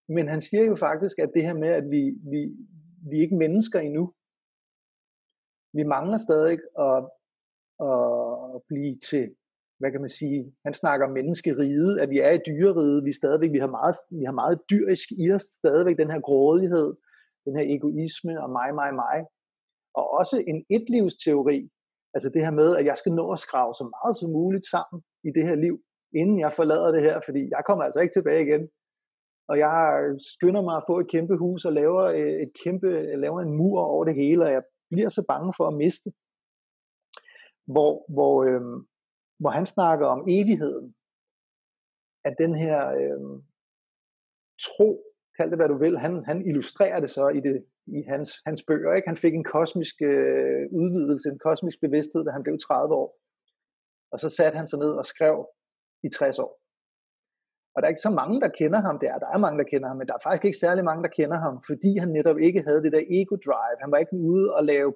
Men han siger jo faktisk, at det her med, at vi, vi, vi er ikke mennesker endnu. Vi mangler stadig at, at blive til, hvad kan man sige, han snakker om menneskeriget, at vi er i dyreriget, vi stadigvæk, vi har meget, vi har meget dyrisk i os, stadigvæk den her grådighed, den her egoisme og mig, mig, mig. Og også en etlivsteori, altså det her med, at jeg skal nå at skrave så meget som muligt sammen i det her liv, inden jeg forlader det her, fordi jeg kommer altså ikke tilbage igen. Og jeg skynder mig at få et kæmpe hus og laver, øh, et kæmpe, laver en mur over det hele, og jeg bliver så bange for at miste. hvor, hvor, øh, hvor han snakker om evigheden, at den her øh, tro, kald det hvad du vil, han, han illustrerer det så i, det, i hans, hans bøger. Ikke? Han fik en kosmisk øh, udvidelse, en kosmisk bevidsthed, da han blev 30 år. Og så satte han sig ned og skrev i 60 år. Og der er ikke så mange, der kender ham der. Der er mange, der kender ham, men der er faktisk ikke særlig mange, der kender ham, fordi han netop ikke havde det der ego-drive. Han var ikke ude og lave,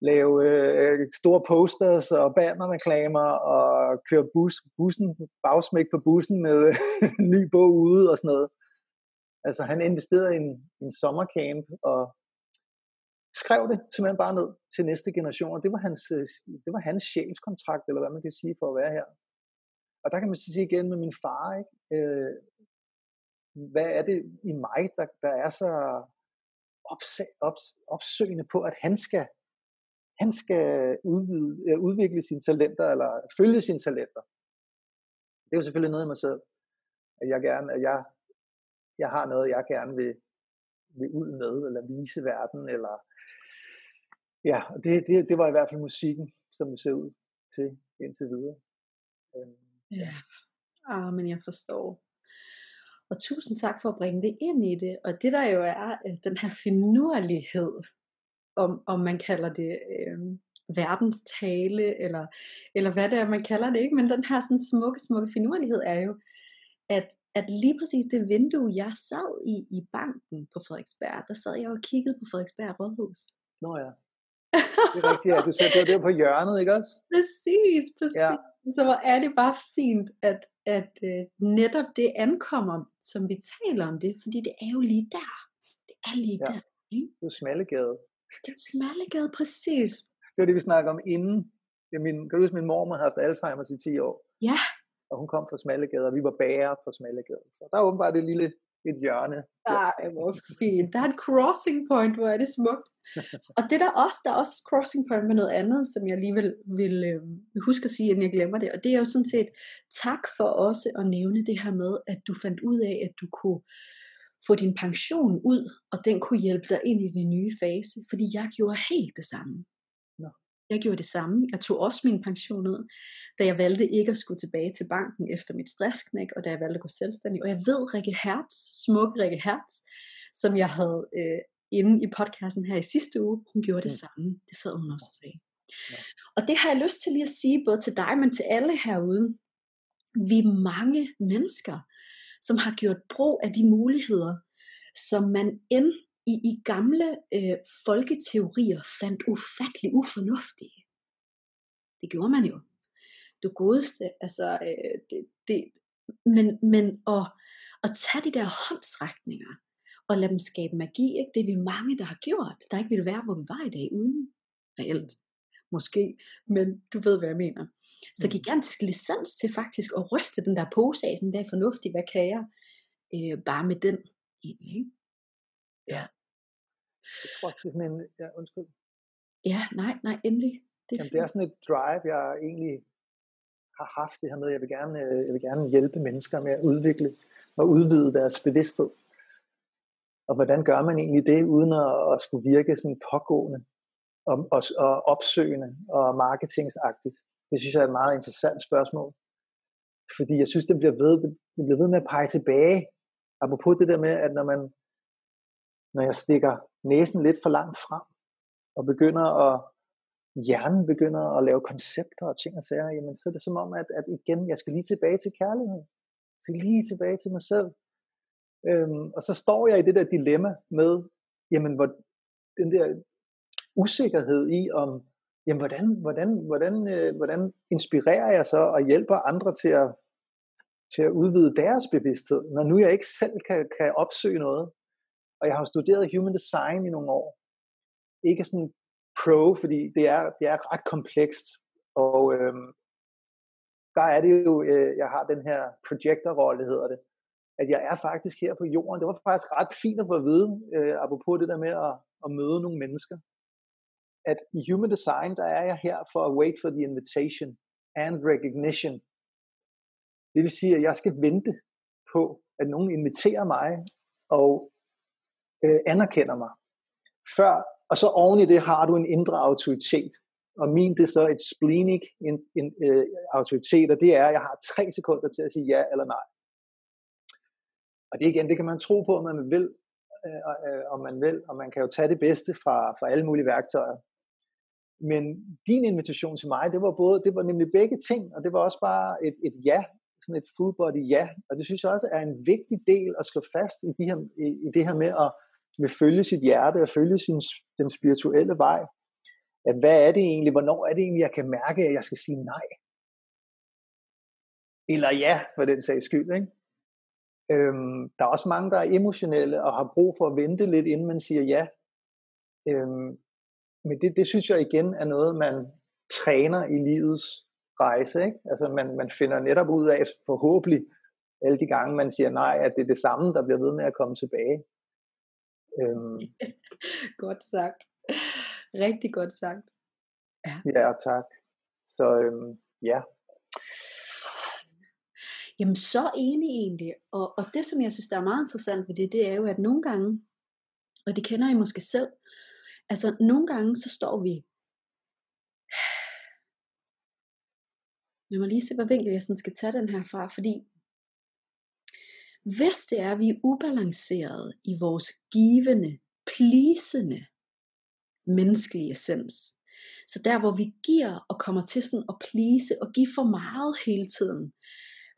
lave øh, store posters og bannerreklamer og køre bus, bussen, bagsmæk på bussen med ny bog ude og sådan noget. Altså han investerede i en, en sommercamp og skrev det simpelthen bare ned til næste generation. Det var hans, øh, det var hans sjælskontrakt, eller hvad man kan sige, for at være her. Og der kan man sige igen med min far, ikke? Øh, hvad er det i mig, der, der er så opsø- op, opsøgende på, at han skal, han skal udvide, udvikle sine talenter, eller følge sine talenter. Det er jo selvfølgelig noget i mig selv, at jeg gerne, at jeg, jeg har noget, jeg gerne vil, vil ud med, eller vise verden, eller ja, det, det, det var i hvert fald musikken, som det ser ud til indtil videre. Øhm, ja, ah, men jeg forstår. Og tusind tak for at bringe det ind i det. Og det der jo er øh, den her finurlighed, om, om man kalder det øh, verdens tale, eller, eller hvad det er, man kalder det, ikke? Men den her sådan smukke, smukke finurlighed er jo, at, at lige præcis det vindue, jeg sad i i banken på Frederiksberg, der sad jeg og kiggede på Frederiksberg Rådhus. Nå ja. Det er rigtigt, ja. Du sagde, det var der på hjørnet, ikke også? Præcis, præcis. Ja. Så hvor er det bare fint, at, at uh, netop det ankommer, som vi taler om det, fordi det er jo lige der. Det er lige ja. der. Ikke? Det er Smallegade. Det er Smallegade, præcis. Det var det, vi snakker om inden. Ja, min, kan du huske, min mor har haft Alzheimer's i 10 år? Ja. Og hun kom fra Smallegade, og vi var bager fra Smallegade. Så der er åbenbart et lille et hjørne. Ej, hvor fint. Der er et crossing point, hvor er det smukt. og det der også, der er også crossing point med noget andet, som jeg lige vil, vil øh, huske at sige, inden jeg glemmer det. Og det er jo sådan set tak for også at nævne det her med, at du fandt ud af, at du kunne få din pension ud, og den kunne hjælpe dig ind i den nye fase. Fordi jeg gjorde helt det samme. Nå. Jeg gjorde det samme. Jeg tog også min pension ud, da jeg valgte ikke at skulle tilbage til banken efter mit stressknæk, og da jeg valgte at gå selvstændig. Og jeg ved, Rikke Hertz, smukke Rikke Hertz, som jeg havde øh, inde i podcasten her i sidste uge, hun gjorde det mm. samme. Det sad hun også og sagde. Ja. Og det har jeg lyst til lige at sige, både til dig, men til alle herude. Vi er mange mennesker, som har gjort brug af de muligheder, som man end i, i gamle øh, folketeorier fandt ufattelig ufornuftige. Det gjorde man jo. Det godeste, altså, øh, det, det, men, men at, at tage de der håndsrækninger, og lade dem skabe magi. Ikke? Det er vi mange, der har gjort, der ikke ville være, hvor vi var i dag uden reelt. Måske, men du ved, hvad jeg mener. Så mm. gigantisk licens til faktisk at ryste den der pose af, sådan, hvad er fornuftigt, hvad kan jeg, øh, bare med den egentlig. Ikke? Ja. Jeg tror også, det er sådan en, ja, undskyld. Ja, nej, nej, endelig. Det er, Jamen, det er sådan et drive, jeg egentlig har haft det her med, jeg vil gerne, øh, jeg vil gerne hjælpe mennesker med at udvikle og udvide deres bevidsthed. Og hvordan gør man egentlig det, uden at, at skulle virke sådan pågående og, og, og opsøgende og marketingsagtigt? Det synes jeg er et meget interessant spørgsmål. Fordi jeg synes, det bliver ved, det bliver ved med at pege tilbage. Apropos det der med, at når man når jeg stikker næsen lidt for langt frem, og begynder at hjernen begynder at lave koncepter og ting og sager, jamen så er det som om, at, at igen, jeg skal lige tilbage til kærligheden. Jeg skal lige tilbage til mig selv. Øhm, og så står jeg i det der dilemma med, jamen, hvor, den der usikkerhed i, om, jamen, hvordan, hvordan, hvordan, øh, hvordan inspirerer jeg så og hjælper andre til at, til at udvide deres bevidsthed, når nu jeg ikke selv kan, kan opsøge noget. Og jeg har studeret human design i nogle år. Ikke sådan pro, fordi det er, det er ret komplekst. Og øhm, der er det jo, øh, jeg har den her projector-rolle, hedder det, at jeg er faktisk her på jorden. Det var faktisk ret fint at få at vide, øh, apropos det der med at, at møde nogle mennesker, at i Human Design, der er jeg her for at wait for the invitation and recognition. Det vil sige, at jeg skal vente på, at nogen inviterer mig og øh, anerkender mig. Før, og så oven i det har du en indre autoritet. og min det er så et splenic en, en, øh, autoritet, og det er, at jeg har tre sekunder til at sige ja eller nej. Og det igen, det kan man tro på, om man vil, øh, øh, om man vil, og man kan jo tage det bedste fra, fra alle mulige værktøjer. Men din invitation til mig, det var både, det var nemlig begge ting, og det var også bare et, et ja, sådan et full body ja, og det synes jeg også er en vigtig del at slå fast i, de her, i, i det her med at med følge sit hjerte og følge sin, den spirituelle vej. At hvad er det egentlig, hvornår er det egentlig, jeg kan mærke, at jeg skal sige nej? Eller ja, for den sags skyld. Ikke? Øhm, der er også mange, der er emotionelle og har brug for at vente lidt, inden man siger ja. Øhm, men det, det synes jeg igen er noget, man træner i livets rejse. Ikke? Altså man, man finder netop ud af, forhåbentlig alle de gange, man siger nej, at det er det samme, der bliver ved med at komme tilbage. Øhm. godt sagt. Rigtig godt sagt. Ja, ja tak. Så øhm, ja. Jamen så enig egentlig. Og, og det som jeg synes der er meget interessant ved det, det er jo at nogle gange, og det kender I måske selv, altså nogle gange så står vi, lad mig lige se, hvad vinkel jeg sådan skal tage den her fra, fordi hvis det er, at vi er ubalanceret i vores givende, plisende menneskelige essens, så der hvor vi giver og kommer til sådan at plise og give for meget hele tiden,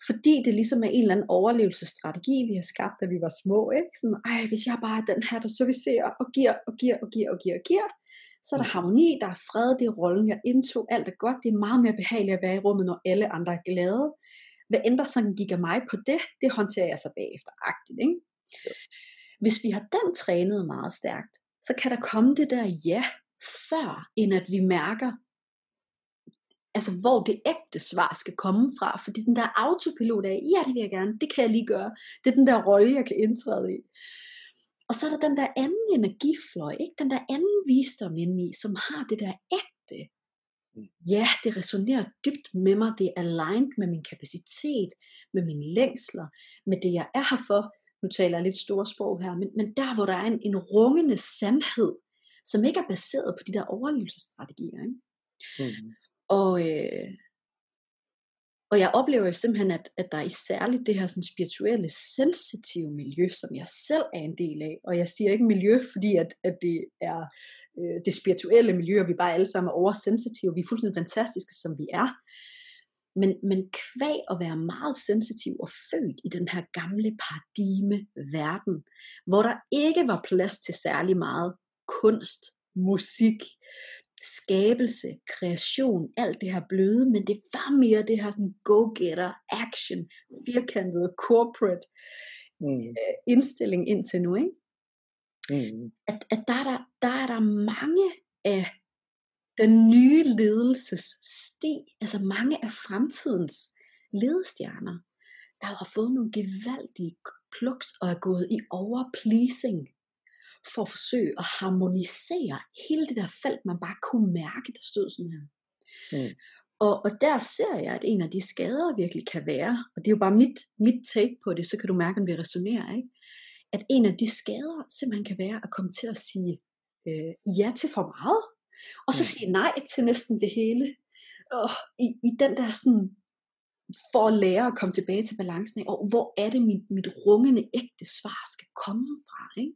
fordi det ligesom er en eller anden overlevelsesstrategi, vi har skabt, da vi var små. Ikke? Sådan, ej, hvis jeg bare er den her, der servicerer og giver og giver og giver og giver og giver, så er der mm. harmoni, der er fred, det er rollen, jeg indtog, alt er godt, det er meget mere behageligt at være i rummet, når alle andre er glade. Hvad ændrer sådan gik af mig på det, det håndterer jeg så bagefter. Agtigt, ikke? Ja. Hvis vi har den trænet meget stærkt, så kan der komme det der ja, før end at vi mærker, altså hvor det ægte svar skal komme fra. Fordi den der autopilot af, ja det vil jeg gerne, det kan jeg lige gøre. Det er den der rolle, jeg kan indtræde i. Og så er der den der anden energifløj, ikke? den der anden visdom indeni, som har det der ægte. Mm. Ja, det resonerer dybt med mig, det er aligned med min kapacitet, med mine længsler, med det jeg er her for. Nu taler jeg lidt store sprog her, men, men der hvor der er en, en rungende sandhed, som ikke er baseret på de der overlevelsesstrategier. Ikke? Mm. Og, øh, og jeg oplever simpelthen, at, at der er i særligt det her sådan spirituelle, sensitive miljø, som jeg selv er en del af. Og jeg siger ikke miljø, fordi at, at det er øh, det spirituelle miljø, og vi bare alle sammen er oversensitive. Vi er fuldstændig fantastiske, som vi er. Men, men kvæg at være meget sensitiv og født i den her gamle paradigme verden, hvor der ikke var plads til særlig meget kunst, musik, skabelse, kreation, alt det her bløde, men det var mere det her sådan go-getter, action, firkantede, corporate mm. øh, indstilling indtil nu, ikke? Mm. At, at der, er der, der er der mange af den nye ledelsessti, altså mange af fremtidens ledestjerner, der har fået nogle gevaldige pluks og er gået i overpleasing for at forsøge at harmonisere hele det der felt, man bare kunne mærke, der stod sådan her. Mm. Og, og der ser jeg, at en af de skader virkelig kan være, og det er jo bare mit, mit take på det, så kan du mærke, om det resonerer, ikke? at en af de skader simpelthen kan være at komme til at sige øh, ja til for meget, og så mm. sige nej til næsten det hele. Og i, i den der sådan, for at lære at komme tilbage til balancen af, og hvor er det mit, mit rungende ægte svar skal komme fra, ikke?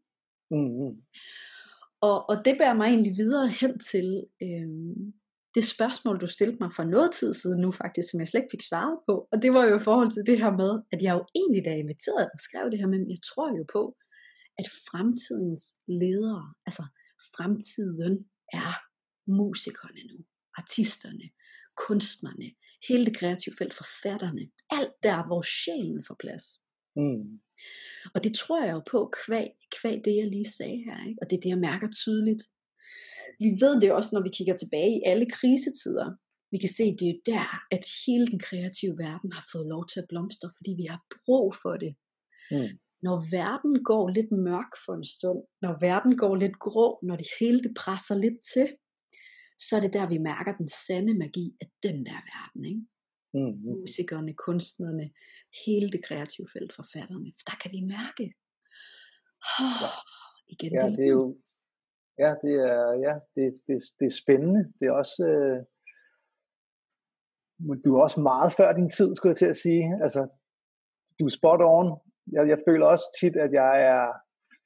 Mm-hmm. Og, og det bærer mig egentlig videre hen til øhm, det spørgsmål, du stillede mig for noget tid siden nu faktisk, som jeg slet ikke fik svaret på. Og det var jo i forhold til det her med, at jeg jo egentlig da inviteret og skrev det her, men jeg tror jo på, at fremtidens ledere, altså fremtiden er musikerne nu, artisterne, kunstnerne, hele det kreative felt, forfatterne, alt der, hvor sjælen får plads. Mm. Og det tror jeg jo på, kvæg, kvæg det jeg lige sagde her, ikke? og det er det, jeg mærker tydeligt. Vi ved det også, når vi kigger tilbage i alle krisetider. Vi kan se, det er der, at hele den kreative verden har fået lov til at blomstre, fordi vi har brug for det. Mm. Når verden går lidt mørk for en stund, når verden går lidt grå, når det hele det presser lidt til, så er det der, vi mærker den sande magi af den der verden. Ikke? Mm. Musikerne, kunstnerne, hele det kreative felt, forfatterne. For der kan vi mærke, oh, igen, ja, det er jo Ja, det er, ja, det, det, det er spændende. Det er også, øh, du er også meget før din tid, skulle jeg til at sige. Altså, du er spot on. Jeg, jeg føler også tit, at jeg er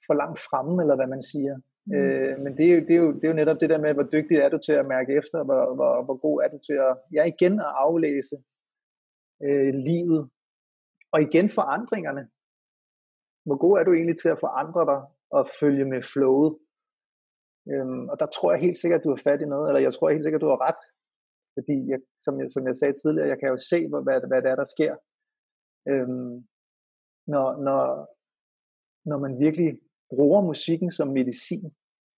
for langt fremme, eller hvad man siger. Mm. Øh, men det er, jo, det, er jo, det er jo netop det der med, hvor dygtig er du til at mærke efter, hvor, hvor, hvor god er du til at, ja igen at aflæse øh, livet, og igen forandringerne. Hvor god er du egentlig til at forandre dig og følge med flowet? Øhm, og der tror jeg helt sikkert, at du har fat i noget, eller jeg tror helt sikkert, at du har ret. Fordi, jeg, som, jeg, som jeg sagde tidligere, jeg kan jo se, hvad, hvad det er, der sker. Øhm, når, når, når man virkelig bruger musikken som medicin,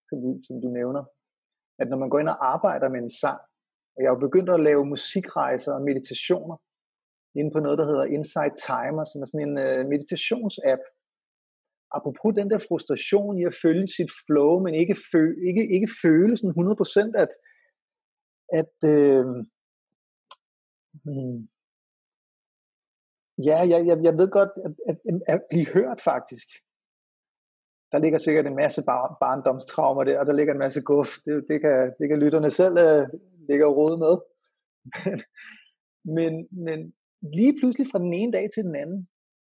som du, som du nævner. At når man går ind og arbejder med en sang, og jeg har begyndt at lave musikrejser og meditationer, inde på noget, der hedder Insight Timer, som er sådan en øh, meditationsapp. Apropos den der frustration i at følge sit flow, men ikke, fø, ikke, ikke føle sådan 100% at, at øh, hmm, ja, jeg, jeg, jeg ved godt, at, at, at blive hørt faktisk. Der ligger sikkert en masse bar, barndomstraumer der, og der ligger en masse guf. Det, det, kan, det kan lytterne selv uh, ligge og rode med. men, men lige pludselig fra den ene dag til den anden,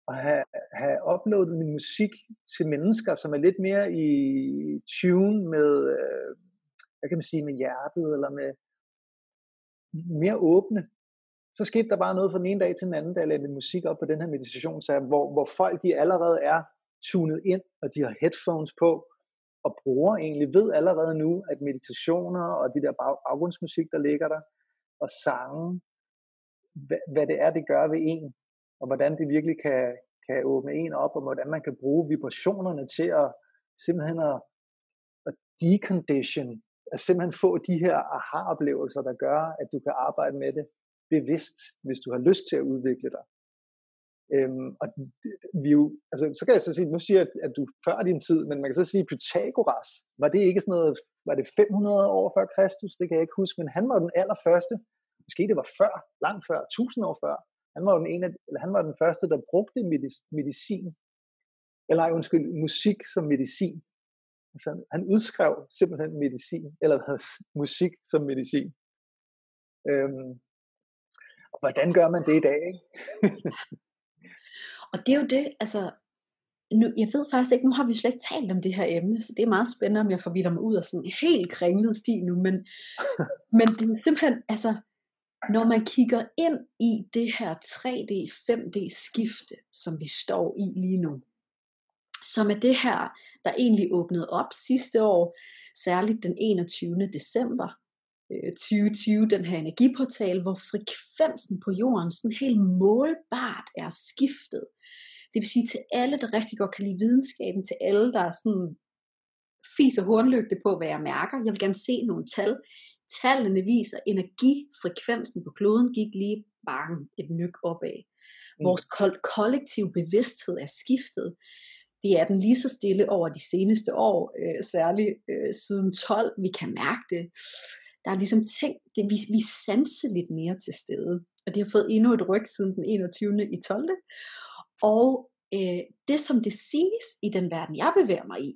at have, have uploadet min musik til mennesker, som er lidt mere i tune med, øh, hvad kan man sige, med hjertet, eller med mere åbne, så skete der bare noget fra den ene dag til den anden, da jeg lavede musik op på den her meditation, så hvor, hvor folk de allerede er tunet ind, og de har headphones på, og bruger egentlig, ved allerede nu, at meditationer og de der baggrundsmusik, der ligger der, og sange, hvad, hvad det er, det gør ved en, og hvordan det virkelig kan, kan åbne en op, og hvordan man kan bruge vibrationerne til at simpelthen at, at decondition, at simpelthen få de her aha-oplevelser, der gør, at du kan arbejde med det bevidst, hvis du har lyst til at udvikle dig. Øhm, og vi jo, altså, så kan jeg så sige, nu siger jeg, at du før din tid, men man kan så sige, Pythagoras, var det ikke sådan noget, var det 500 år før Kristus, det kan jeg ikke huske, men han var den allerførste, måske det var før, langt før, 1000 år før, han var, den ene, eller han var den første, der brugte medicin, eller undskyld, musik som medicin. Altså, han udskrev simpelthen medicin, eller hvad, musik som medicin. Øhm, og hvordan gør man det i dag? Ikke? og det er jo det, altså, nu, jeg ved faktisk ikke, nu har vi slet ikke talt om det her emne, så det er meget spændende, om jeg forvider mig ud af sådan en helt kringlet sti nu, men, men det er simpelthen, altså, når man kigger ind i det her 3D, 5D skifte, som vi står i lige nu, som er det her, der egentlig åbnede op sidste år, særligt den 21. december øh, 2020, den her energiportal, hvor frekvensen på jorden sådan helt målbart er skiftet. Det vil sige til alle, der rigtig godt kan lide videnskaben, til alle, der er sådan fiser hornlygte på, hvad jeg mærker. Jeg vil gerne se nogle tal. Tallene viser, energifrekvensen på kloden gik lige bang et nyk opad. Mm. Vores kollektive bevidsthed er skiftet. Det er den lige så stille over de seneste år, øh, særligt øh, siden 12. Vi kan mærke det. Der er ligesom ting, det, vi, vi sanser lidt mere til stede. Og det har fået endnu et ryg siden den 21. i 12. Og øh, det som det siges i den verden, jeg bevæger mig i,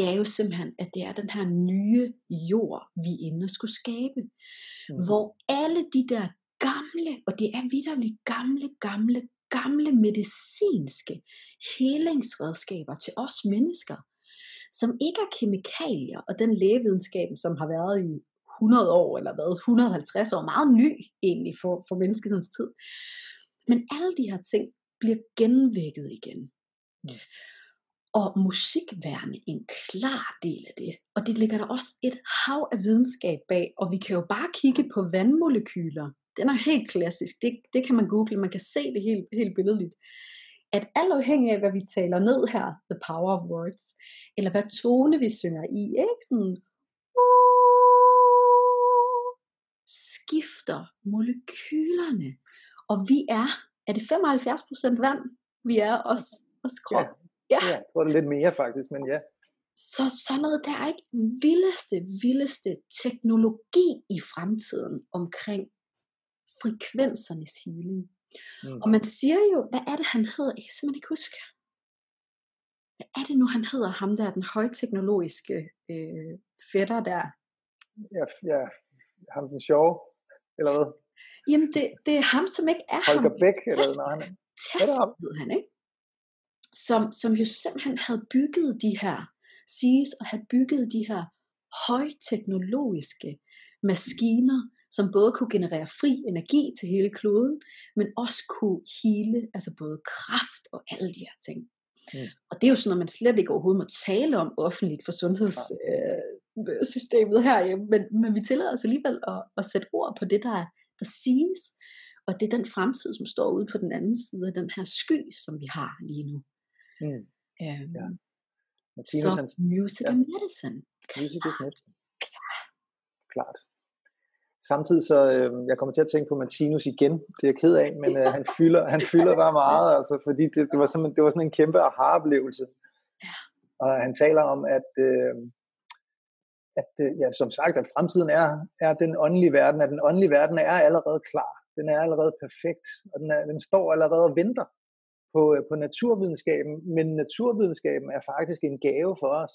det er jo simpelthen, at det er den her nye jord, vi inde skulle skabe. Mm. Hvor alle de der gamle, og det er vidderligt gamle, gamle, gamle medicinske helingsredskaber til os mennesker, som ikke er kemikalier, og den lægevidenskab, som har været i 100 år, eller hvad, 150 år, meget ny egentlig for, for menneskehedens tid. Men alle de her ting bliver genvækket igen. Mm. Og musikværne en klar del af det. Og det ligger der også et hav af videnskab bag, og vi kan jo bare kigge på vandmolekyler. Den er helt klassisk. Det, det kan man google, man kan se det helt, helt billedligt. At alt afhængig af, hvad vi taler ned her, the power of words, eller hvad tone vi synger i, ikke? Sådan, skifter molekylerne. Og vi er, er det 75% vand? Vi er os, os krop. Ja, ja. ja, jeg tror det er lidt mere faktisk, men ja. Så sådan noget, der er ikke vildeste, vildeste teknologi i fremtiden omkring frekvensernes healing. Mm. Og man siger jo, hvad er det, han hedder? Jeg kan simpelthen ikke huske. hvad er det nu, han hedder, ham der, den højteknologiske øh, fætter der? Ja, ja, ham den sjove, eller hvad? Jamen, det, det er ham, som ikke er Holger ham. Bæk, eller hvad han er. Han, ikke? Som, som jo simpelthen havde bygget de her, siges at have bygget de her højteknologiske maskiner, som både kunne generere fri energi til hele kloden, men også kunne hele, altså både kraft og alle de her ting. Mm. Og det er jo sådan noget, man slet ikke overhovedet må tale om offentligt for sundhedssystemet øh, her, ja. men, men vi tillader os alligevel at, at sætte ord på det, der, der siges, og det er den fremtid, som står ude på den anden side af den her sky, som vi har lige nu. Mm. Øhm, ja. Martinus, så music ja. and medicine. Music is medicine. Klart. Samtidig så, øh, jeg kommer til at tænke på Martinus igen, det er jeg ked af, men øh, han, fylder, han fylder bare meget, altså, fordi det, det, var sådan, det var sådan en kæmpe aha-oplevelse. Ja. Og han taler om, at, øh, at ja, som sagt, at fremtiden er, er den åndelige verden, at den åndelige verden er allerede klar. Den er allerede perfekt, og den, er, den står allerede og venter på, øh, på naturvidenskaben, men naturvidenskaben er faktisk en gave for os,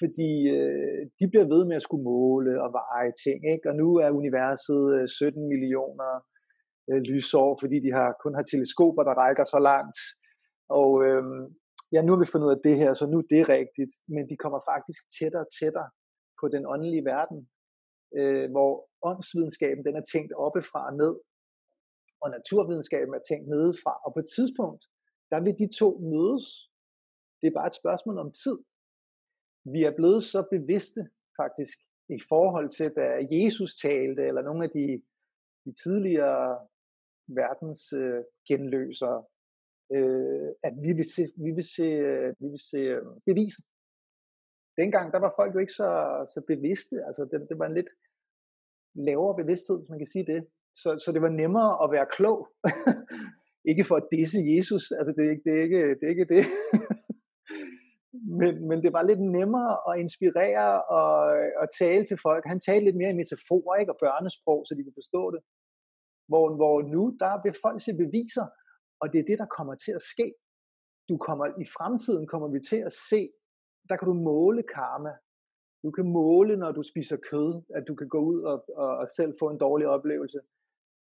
fordi øh, de bliver ved med at skulle måle og veje ting, ikke? og nu er universet øh, 17 millioner øh, lysår, fordi de har kun har teleskoper, der rækker så langt, og øh, ja, nu har vi fundet ud af det her, så nu er det rigtigt, men de kommer faktisk tættere og tættere på den åndelige verden, øh, hvor åndsvidenskaben den er tænkt oppefra og ned, og naturvidenskaben er tænkt nedefra, og på et tidspunkt, der vil de to mødes. Det er bare et spørgsmål om tid. Vi er blevet så bevidste faktisk i forhold til, da Jesus talte, eller nogle af de, de tidligere verdens øh, genløsere, øh, at vi vil se, vi vil se, øh, vi vil se øh, beviser. Dengang, der var folk jo ikke så, så bevidste, altså det, det var en lidt lavere bevidsthed, hvis man kan sige det. Så, så det var nemmere at være klog, ikke for at disse Jesus, altså det er ikke det, er ikke, det, er ikke det. men, men det var lidt nemmere at inspirere og, og tale til folk. Han talte lidt mere i metaforer ikke? og børnesprog, så de kunne forstå det. Hvor, hvor nu, der vil folk se beviser, og det er det, der kommer til at ske. Du kommer, I fremtiden kommer vi til at se, der kan du måle karma. Du kan måle, når du spiser kød, at du kan gå ud og, og, og selv få en dårlig oplevelse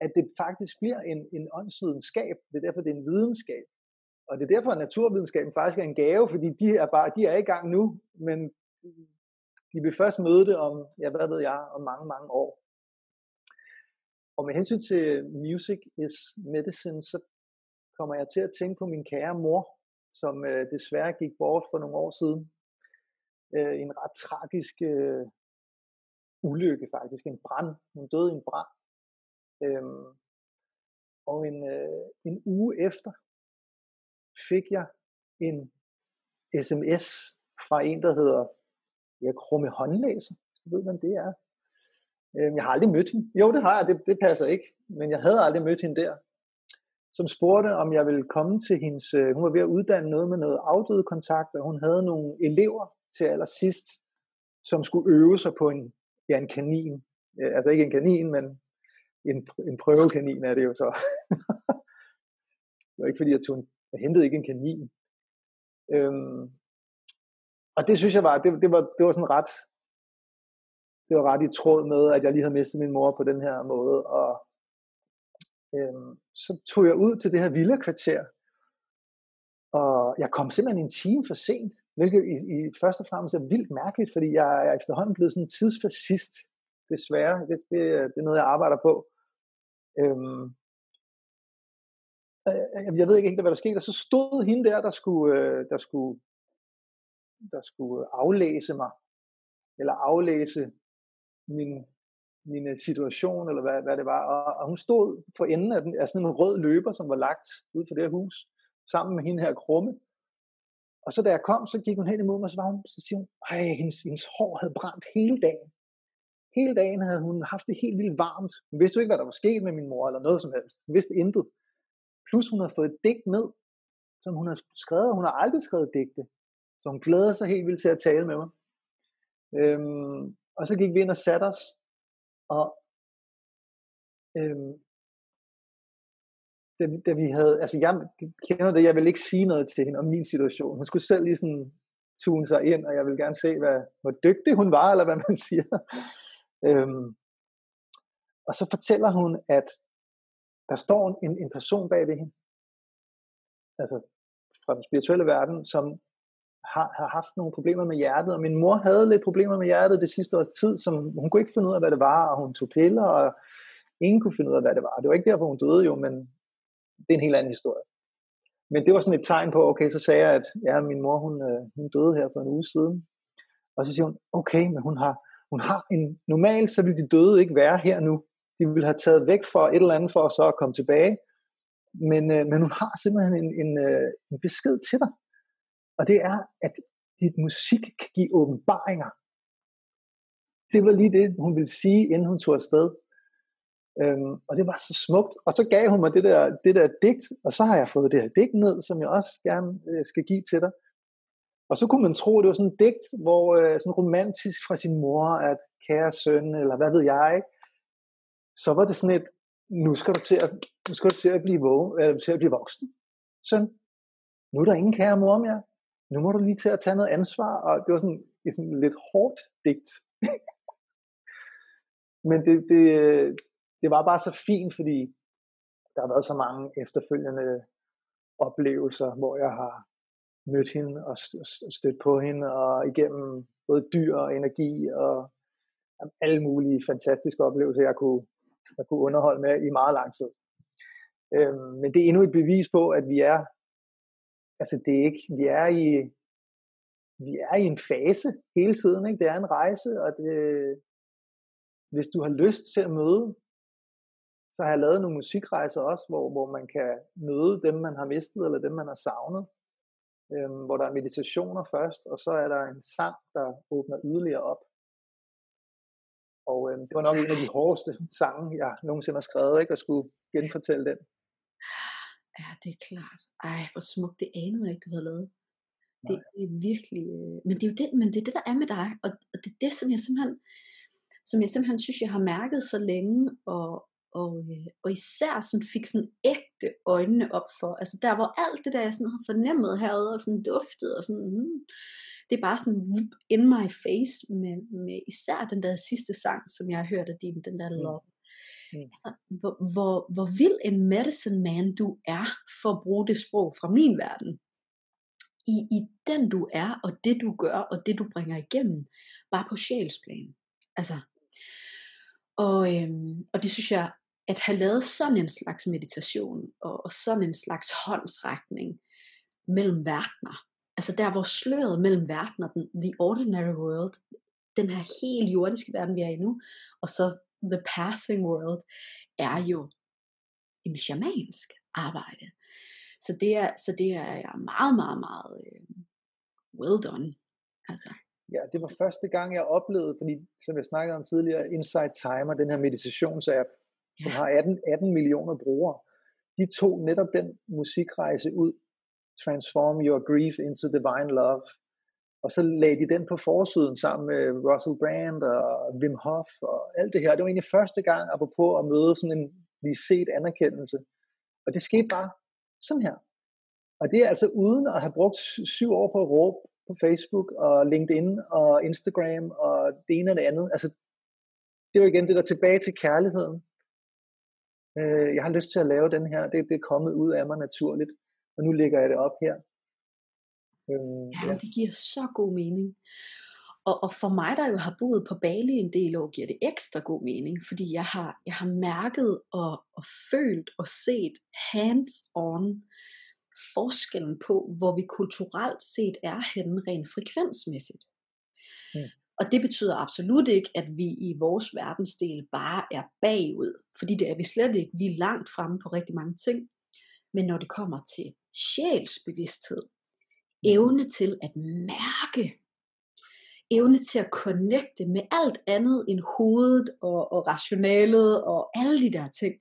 at det faktisk bliver en, en åndsvidenskab. Det er derfor, det er en videnskab. Og det er derfor, at naturvidenskaben faktisk er en gave, fordi de er, bare, de er i gang nu, men de vil først møde det om, ja, hvad ved jeg, om mange, mange år. Og med hensyn til Music is Medicine, så kommer jeg til at tænke på min kære mor, som øh, desværre gik bort for nogle år siden. Øh, en ret tragisk øh, ulykke faktisk, en brand. Hun døde i en brand Øhm, og en, øh, en uge efter fik jeg en sms fra en, der hedder ja, Krumme Håndlæser. Du ved, hvem det er. Øhm, jeg har aldrig mødt hende. Jo, det har jeg, det, det passer ikke. Men jeg havde aldrig mødt hende der. Som spurgte, om jeg ville komme til hendes... Øh, hun var ved at uddanne noget med noget afdøde kontakt, og hun havde nogle elever til allersidst, som skulle øve sig på en, ja, en kanin. Øh, altså ikke en kanin, men en, en prøvekanin er det jo så. det var ikke fordi, jeg, tog en, jeg hentede ikke en kanin. Øhm, og det synes jeg var, det, det, var, det var sådan ret, det var ret i tråd med, at jeg lige havde mistet min mor på den her måde. Og øhm, så tog jeg ud til det her villa-kvarter, og jeg kom simpelthen en time for sent, hvilket i, i første og fremmest er vildt mærkeligt, fordi jeg er efterhånden blevet sådan tidsfascist, desværre. Det, det, det er noget, jeg arbejder på. Øhm, øh, øh, jeg ved ikke helt, hvad der skete, og så stod hende der, der skulle, der skulle, der skulle aflæse mig, eller aflæse min, min situation, eller hvad, hvad det var, og, og hun stod for enden af, den, af sådan en rød løber, som var lagt ud for det her hus, sammen med hende her krumme, og så da jeg kom, så gik hun hen imod mig, så, var hun, så siger hun, ej, hendes, hendes hår havde brændt hele dagen. Hele dagen havde hun haft det helt vildt varmt. Hun vidste jo ikke, hvad der var sket med min mor, eller noget som helst. Hun vidste intet. Plus hun havde fået et digt med, som hun har skrevet. Hun har aldrig skrevet digte. Så hun glæder sig helt vildt til at tale med mig. Øhm, og så gik vi ind og satte os, og øhm, da, da vi havde, altså jeg kender det, jeg vil ikke sige noget til hende om min situation. Hun skulle selv lige sådan tune sig ind, og jeg vil gerne se, hvad, hvor dygtig hun var, eller hvad man siger. Øhm, og så fortæller hun, at der står en, en person bag ved hende, altså fra den spirituelle verden, som har, har haft nogle problemer med hjertet, og min mor havde lidt problemer med hjertet det sidste års tid, som hun kunne ikke finde ud af, hvad det var, og hun tog piller, og ingen kunne finde ud af, hvad det var. Det var ikke derfor, hun døde jo, men det er en helt anden historie. Men det var sådan et tegn på, okay, så sagde jeg, at ja, min mor, hun, øh, hun døde her for en uge siden. Og så siger hun, okay, men hun har, hun har en, normalt så ville de døde ikke være her nu. De ville have taget væk for et eller andet for at så at komme tilbage. Men, øh, men hun har simpelthen en, en, øh, en besked til dig. Og det er, at dit musik kan give åbenbaringer. Det var lige det, hun ville sige, inden hun tog afsted. Øhm, og det var så smukt. Og så gav hun mig det der, det der digt, og så har jeg fået det her digt ned, som jeg også gerne øh, skal give til dig. Og så kunne man tro, at det var sådan et digt, hvor øh, sådan romantisk fra sin mor, at kære søn, eller hvad ved jeg, ikke? så var det sådan et, nu skal du til at, nu skal du til at blive, vågen, eller, øh, til at blive voksen, søn. Nu er der ingen kære mor mere. Nu må du lige til at tage noget ansvar. Og det var sådan et sådan lidt hårdt digt. Men det, det, det var bare så fint, fordi der har været så mange efterfølgende oplevelser, hvor jeg har mødt hende og stødt på hende, og igennem både dyr og energi og alle mulige fantastiske oplevelser, jeg kunne, jeg kunne underholde med i meget lang tid. Øhm, men det er endnu et bevis på, at vi er, altså det er ikke, vi er i, vi er i en fase hele tiden, ikke? det er en rejse, og det, hvis du har lyst til at møde så har jeg lavet nogle musikrejser også, hvor, hvor man kan møde dem, man har mistet, eller dem, man har savnet. Øhm, hvor der er meditationer først, og så er der en sang, der åbner yderligere op. Og øhm, det var nok en af de hårdeste sange, jeg nogensinde har skrevet, ikke? at skulle genfortælle den. Ja, det er klart. Ej, hvor smukt. Det anede jeg ikke, du havde lavet. Det er virkelig... Øh... Men det er jo det, men det, er det, der er med dig. Og, og det er det, som jeg simpelthen som jeg simpelthen synes, jeg har mærket så længe, og, og, øh, og især sådan fik sådan ægte øjnene op for, altså der hvor alt det der jeg sådan har fornemmet herude og sådan duftet og sådan, hmm, det er bare sådan in my face med, med især den der sidste sang, som jeg har hørt af din, den der mm. love. Mm. Altså, hvor, hvor, hvor vild en medicine man du er, for at bruge det sprog fra min verden. I, I den du er, og det du gør, og det du bringer igennem, bare på sjælsplan. Altså, og, øhm, og det synes jeg at have lavet sådan en slags meditation, og, og sådan en slags håndsrækning mellem verdener, altså der hvor sløret mellem verdener, den, the ordinary world, den her helt jordiske verden, vi er i nu, og så the passing world, er jo en shamansk arbejde. Så det er, så det er meget, meget, meget øh, well done. Altså. Ja, det var første gang, jeg oplevede, fordi som jeg snakkede om tidligere, Insight Timer, den her meditationsapp, som har 18, 18 millioner brugere, de tog netop den musikrejse ud, Transform Your Grief into Divine Love, og så lagde de den på forsiden sammen med Russell Brand og Wim Hof og alt det her. Det var egentlig første gang, apropos at møde sådan en lige set anerkendelse. Og det skete bare sådan her. Og det er altså uden at have brugt syv år på at råbe på Facebook og LinkedIn og Instagram og det ene og det andet. Altså, det var igen det der tilbage til kærligheden øh, jeg har lyst til at lave den her, det, det er kommet ud af mig naturligt, og nu lægger jeg det op her. Øh, ja, ja, det giver så god mening. Og, og for mig, der jo har boet på Bali en del år, giver det ekstra god mening, fordi jeg har, jeg har mærket og, og følt og set hands-on forskellen på, hvor vi kulturelt set er henne rent frekvensmæssigt. Mm. Og det betyder absolut ikke, at vi i vores verdensdel bare er bagud, fordi det er vi slet ikke. Vi er langt fremme på rigtig mange ting. Men når det kommer til sjælsbevidsthed, evne til at mærke, evne til at connecte med alt andet end hovedet og, og rationalet og alle de der ting,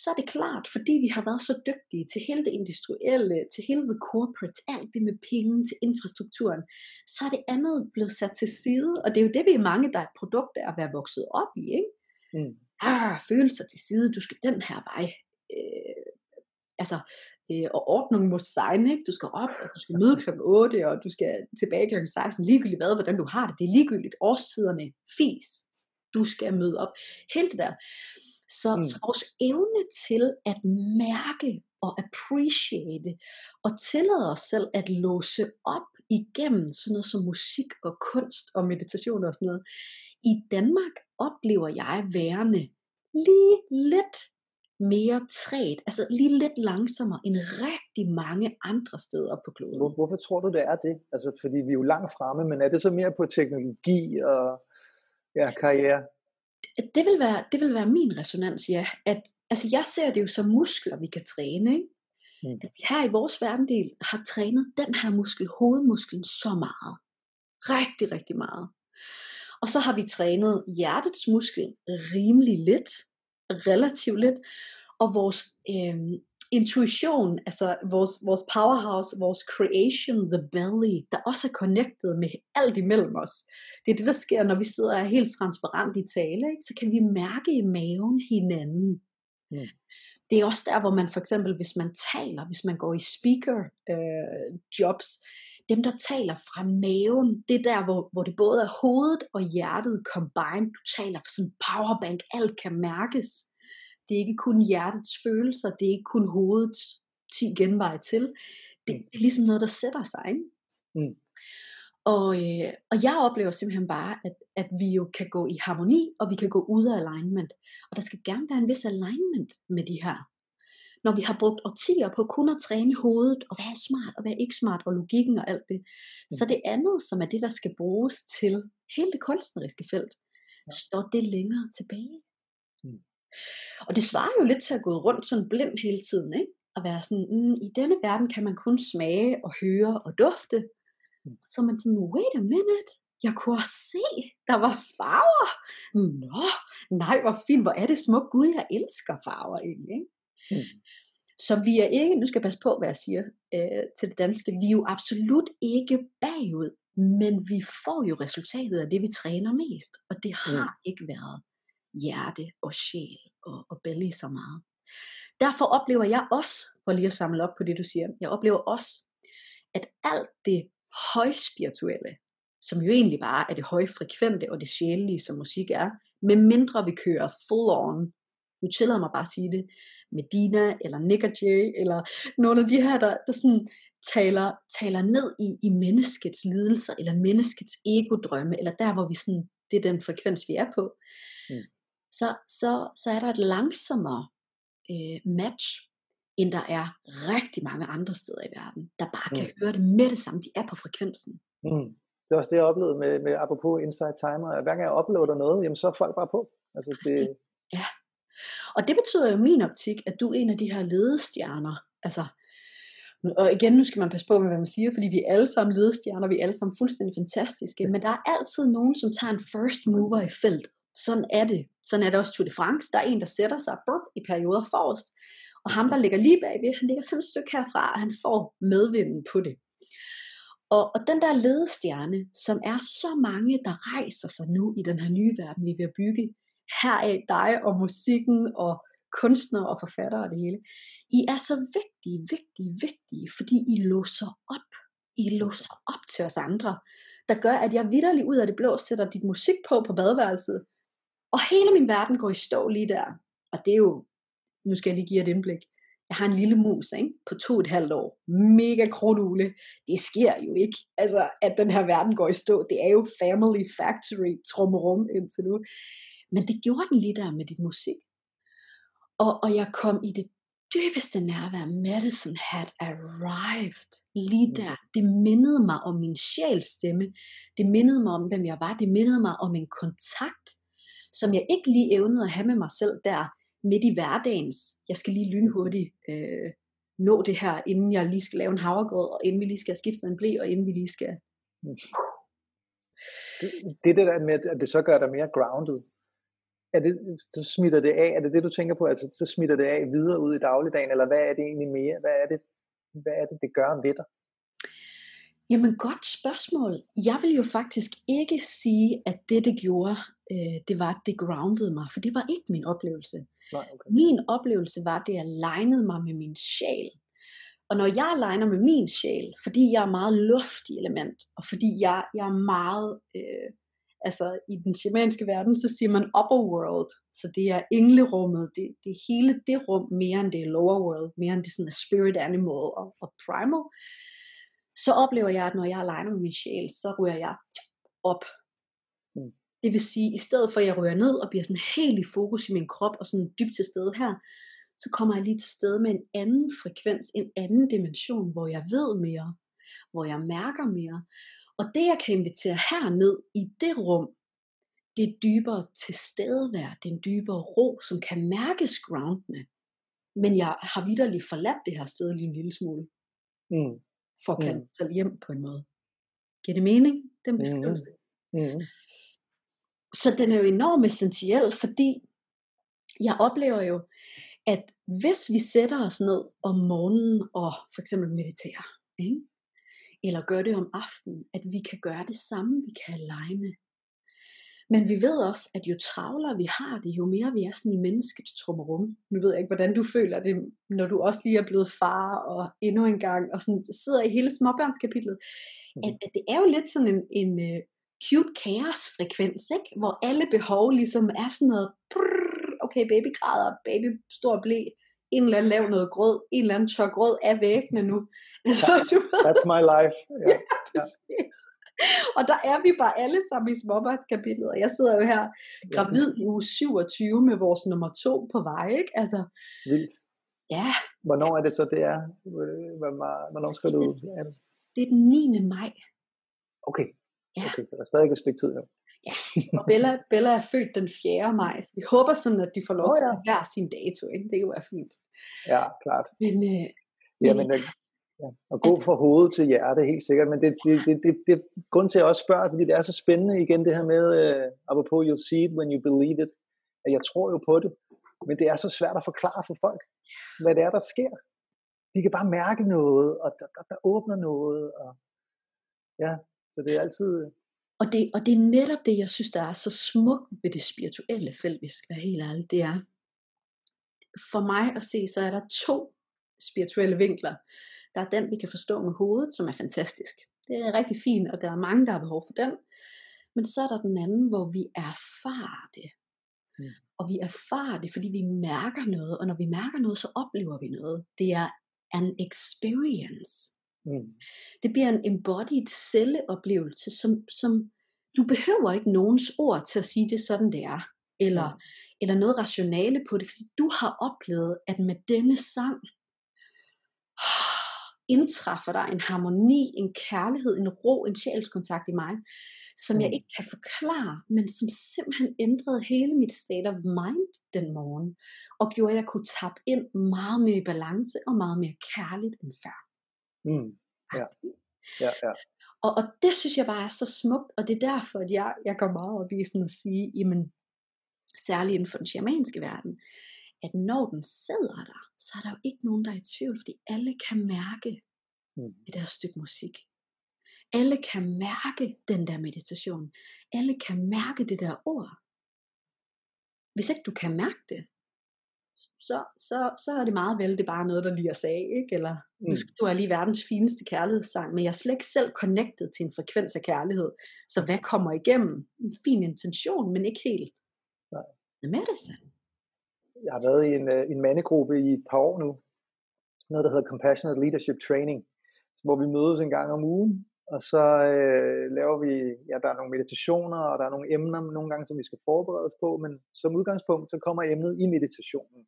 så er det klart, fordi vi har været så dygtige til hele det industrielle, til hele the corporate, alt det med penge, til infrastrukturen, så er det andet blevet sat til side, og det er jo det, vi er mange, der er et produkt af at være vokset op i, ikke? Mm. Ah, følelser til side, du skal den her vej. Øh, altså, øh, og ordningen må sein, ikke? Du skal op, og du skal møde klokken 8, og du skal tilbage klokken 16, ligegyldigt hvad, hvordan du har det. Det er ligegyldigt. Årstiderne, fis. Du skal møde op. Helt det der. Så, mm. så vores evne til at mærke og appreciate og tillade os selv at låse op igennem sådan noget som musik og kunst og meditation og sådan noget. I Danmark oplever jeg værende lige lidt mere træt, altså lige lidt langsommere end rigtig mange andre steder på kloden. Hvor, hvorfor tror du, det er det? Altså, fordi vi er jo langt fremme, men er det så mere på teknologi og ja, karriere? Det vil, være, det vil være min resonans, ja. At, altså, jeg ser det jo som muskler, vi kan træne. Ikke? Mm. At vi her i vores verdendel har trænet den her muskel, hovedmusklen, så meget. Rigtig, rigtig meget. Og så har vi trænet hjertets muskel rimelig lidt, relativt lidt, og vores øh, intuition, altså vores, vores powerhouse, vores creation, the belly, der også er connected med alt imellem os. Det er det, der sker, når vi sidder og er helt transparent i tale, ikke? så kan vi mærke i maven hinanden. Mm. Det er også der, hvor man for eksempel, hvis man taler, hvis man går i speaker øh, jobs, dem der taler fra maven, det er der, hvor, hvor det både er hovedet og hjertet combined. Du taler for sådan en powerbank, alt kan mærkes. Det er ikke kun hjertets følelser, det er ikke kun hovedets 10 genveje til. Det er ligesom noget, der sætter sig. Ikke? Mm. Og, øh, og jeg oplever simpelthen bare, at, at vi jo kan gå i harmoni, og vi kan gå ud af alignment. Og der skal gerne være en vis alignment med de her når vi har brugt årtier på kun at træne hovedet, og hvad er smart, og hvad er ikke smart, og logikken og alt det, så mm. det andet, som er det, der skal bruges til hele det kunstneriske felt, står det længere tilbage. Mm. Og det svarer jo lidt til at gå rundt sådan blind hele tiden, ikke? At være sådan, mm, i denne verden kan man kun smage og høre og dufte. Mm. Så man sådan, wait a minute, jeg kunne også se, der var farver. Nå, nej, hvor fint, hvor er det smukt. Gud, jeg elsker farver egentlig. Ikke? Mm. Så vi er ikke, nu skal jeg passe på, hvad jeg siger øh, til det danske, vi er jo absolut ikke bagud, men vi får jo resultatet af det, vi træner mest. Og det har mm. ikke været hjerte og sjæl og, og belly så meget. Derfor oplever jeg også, for lige at samle op på det, du siger, jeg oplever også, at alt det højspirituelle, som jo egentlig bare er det højfrekvente og det sjælelige, som musik er, med mindre vi kører full on, nu tillader mig bare at sige det, Medina, eller Nick og eller nogle af de her, der, der sådan taler, taler ned i, i menneskets lidelser, eller menneskets egodrømme, eller der, hvor vi sådan, det er den frekvens, vi er på, mm så, så, så er der et langsommere øh, match, end der er rigtig mange andre steder i verden, der bare kan mm. høre det med det samme, de er på frekvensen. Mm. Det er også det, jeg oplevede med, med apropos Inside Timer. Hver gang jeg uploader noget, jamen, så er folk bare på. Altså, det... Ja, og det betyder jo i min optik, at du er en af de her ledestjerner. Altså, og igen, nu skal man passe på med, hvad man siger, fordi vi er alle sammen ledestjerner, vi er alle sammen fuldstændig fantastiske, men der er altid nogen, som tager en first mover i felt. Sådan er det. Sådan er det også Tour de France. Der er en, der sætter sig burp, i perioder forrest, og ham, der ligger lige bagved, han ligger sådan et stykke herfra, og han får medvinden på det. Og, og den der ledestjerne, som er så mange, der rejser sig nu i den her nye verden, vi vil bygge, heraf dig og musikken og kunstnere og forfattere og det hele. I er så vigtige, vigtige, vigtige, fordi I låser op. I låser op til os andre, der gør, at jeg vidderligt ud af det blå sætter dit musik på på badeværelset, og hele min verden går i stå lige der. Og det er jo, nu skal jeg lige give et indblik, jeg har en lille mus ikke? på to et halvt år, mega kronule. Det sker jo ikke, altså at den her verden går i stå. Det er jo family factory trummerum indtil nu. Men det gjorde den lige der med dit musik. Og, og jeg kom i det dybeste nærvær. Medicine had arrived. Lige mm. der. Det mindede mig om min sjælstemme. Det mindede mig om, hvem jeg var. Det mindede mig om en kontakt, som jeg ikke lige evnede at have med mig selv der midt i hverdagens. Jeg skal lige lynhurtigt øh, nå det her, inden jeg lige skal lave en havregrød, og inden vi lige skal have skiftet en blæ, og inden vi lige skal... Det, det der med, at det så gør dig mere grounded, er det, så smitter det af, er det det, du tænker på, altså så smitter det af videre ud i dagligdagen, eller hvad er det egentlig mere, hvad er det, hvad er det, det gør ved dig? Jamen godt spørgsmål. Jeg vil jo faktisk ikke sige, at det det gjorde, øh, det var, at det groundede mig, for det var ikke min oplevelse. Nej, okay. Min oplevelse var, at det alignede mig med min sjæl. Og når jeg aligner med min sjæl, fordi jeg er meget luftig element, og fordi jeg, jeg er meget, øh, altså i den shamanske verden, så siger man upper world, så det er englerummet, det, det er hele det rum, mere end det er lower world, mere end det sådan er spirit animal og, og primal, så oplever jeg, at når jeg aligner med min sjæl, så ryger jeg op. Mm. Det vil sige, i stedet for at jeg ryger ned og bliver sådan helt i fokus i min krop og sådan dybt til stede her, så kommer jeg lige til stede med en anden frekvens, en anden dimension, hvor jeg ved mere, hvor jeg mærker mere. Og det jeg kan invitere herned i det rum, det er dybere tilstedevær, det er en dybere ro, som kan mærkes groundende. Men jeg har vidderligt forladt det her sted lige en lille smule, Mm. for at kalde Mm. selv hjem på en måde. Giver det mening, den beskrivelse? Mm. Så den er jo enormt essentiel, fordi jeg oplever jo, at hvis vi sætter os ned om morgenen og for eksempel mediterer, ikke? eller gør det om aftenen, at vi kan gøre det samme, vi kan aligne. Men vi ved også, at jo travlere vi har det, jo mere vi er sådan i menneskets trummerum. Nu ved jeg ikke, hvordan du føler det, når du også lige er blevet far, og endnu en gang, og sådan sidder i hele småbørnskapitlet. At, at det er jo lidt sådan en, en cute chaos-frekvens, ikke? hvor alle behov ligesom er sådan noget, brrr, okay, baby græder, baby stor blæ, en eller anden lav noget grød, en eller anden tør grød af væggene nu. Altså, du ved, That's my life. Ja. præcis. Og der er vi bare alle sammen i småbørnskapitlet, og jeg sidder jo her gravid i uge 27 med vores nummer to på vej, ikke? Altså, Vildt. ja, Hvornår er det så, det er? Øh, Hvornår hvornår skal du ud? Er det? det er den 9. maj, Okay. Ja. okay, så der er stadig et stykke tid. Jo. og Bella, Bella er født den 4. maj, så vi håber sådan, at de får lov til ja. at hver sin dato, ikke? Det kan jo være fint. Ja, klart. Men, øh, Jamen, øh, ja. Og gå fra hoved til hjerte, helt sikkert. Men det, det, det, det, det grund til, at jeg også spørger, fordi det er så spændende igen, det her med, øh, apropos you'll see it when you believe it, at jeg tror jo på det, men det er så svært at forklare for folk, hvad det er, der sker. De kan bare mærke noget, og der, der, der åbner noget, og ja, så det er altid, og, det, og det er netop det, jeg synes, der er så smukt ved det spirituelle felt, hvis jeg skal være helt ærlig, det er, for mig at se, så er der to spirituelle vinkler. Der er den, vi kan forstå med hovedet, som er fantastisk. Det er rigtig fint, og der er mange, der har behov for den. Men så er der den anden, hvor vi erfarer det. Mm. Og vi erfarer det, fordi vi mærker noget, og når vi mærker noget, så oplever vi noget. Det er an experience. Mm, Det bliver en embodied celleoplevelse, som, som du behøver ikke nogens ord til at sige, det er sådan, det er. Eller, eller noget rationale på det, fordi du har oplevet, at med denne sang, indtræffer der en harmoni, en kærlighed, en ro, en sjælskontakt i mig, som jeg Mm. ikke kan forklare, men som simpelthen ændrede hele mit state of mind den morgen, og gjorde, at jeg kunne tappe ind meget mere i balance og meget mere kærligt end før. Mm, Ja. ja, ja. Og, og det synes jeg bare er så smukt, og det er derfor, at jeg, jeg går meget op i sådan at sige, jamen, særligt inden for den shamanske verden, at når den sidder der, så er der jo ikke nogen, der er i tvivl, fordi alle kan mærke Mm. et der stykke musik. Alle kan mærke den der meditation. Alle kan mærke det der ord. Hvis ikke du kan mærke det, så, så, så er det meget vel, det er bare noget, der lige sig af, ikke? Eller nu Mm. skal du have lige verdens fineste kærlighedssang, men jeg er slet ikke selv connected til en frekvens af kærlighed. Så hvad kommer igennem? En fin intention, men ikke helt. Nej. Hvad er det så? Jeg har været i en, øh, en mandegruppe i et par år nu, noget der hedder Compassionate Leadership Training, hvor vi mødes en gang om ugen, og så øh, laver vi, ja, der er nogle meditationer, og der er nogle emner nogle gange, som vi skal forberede os på, men som udgangspunkt, så kommer emnet i meditationen.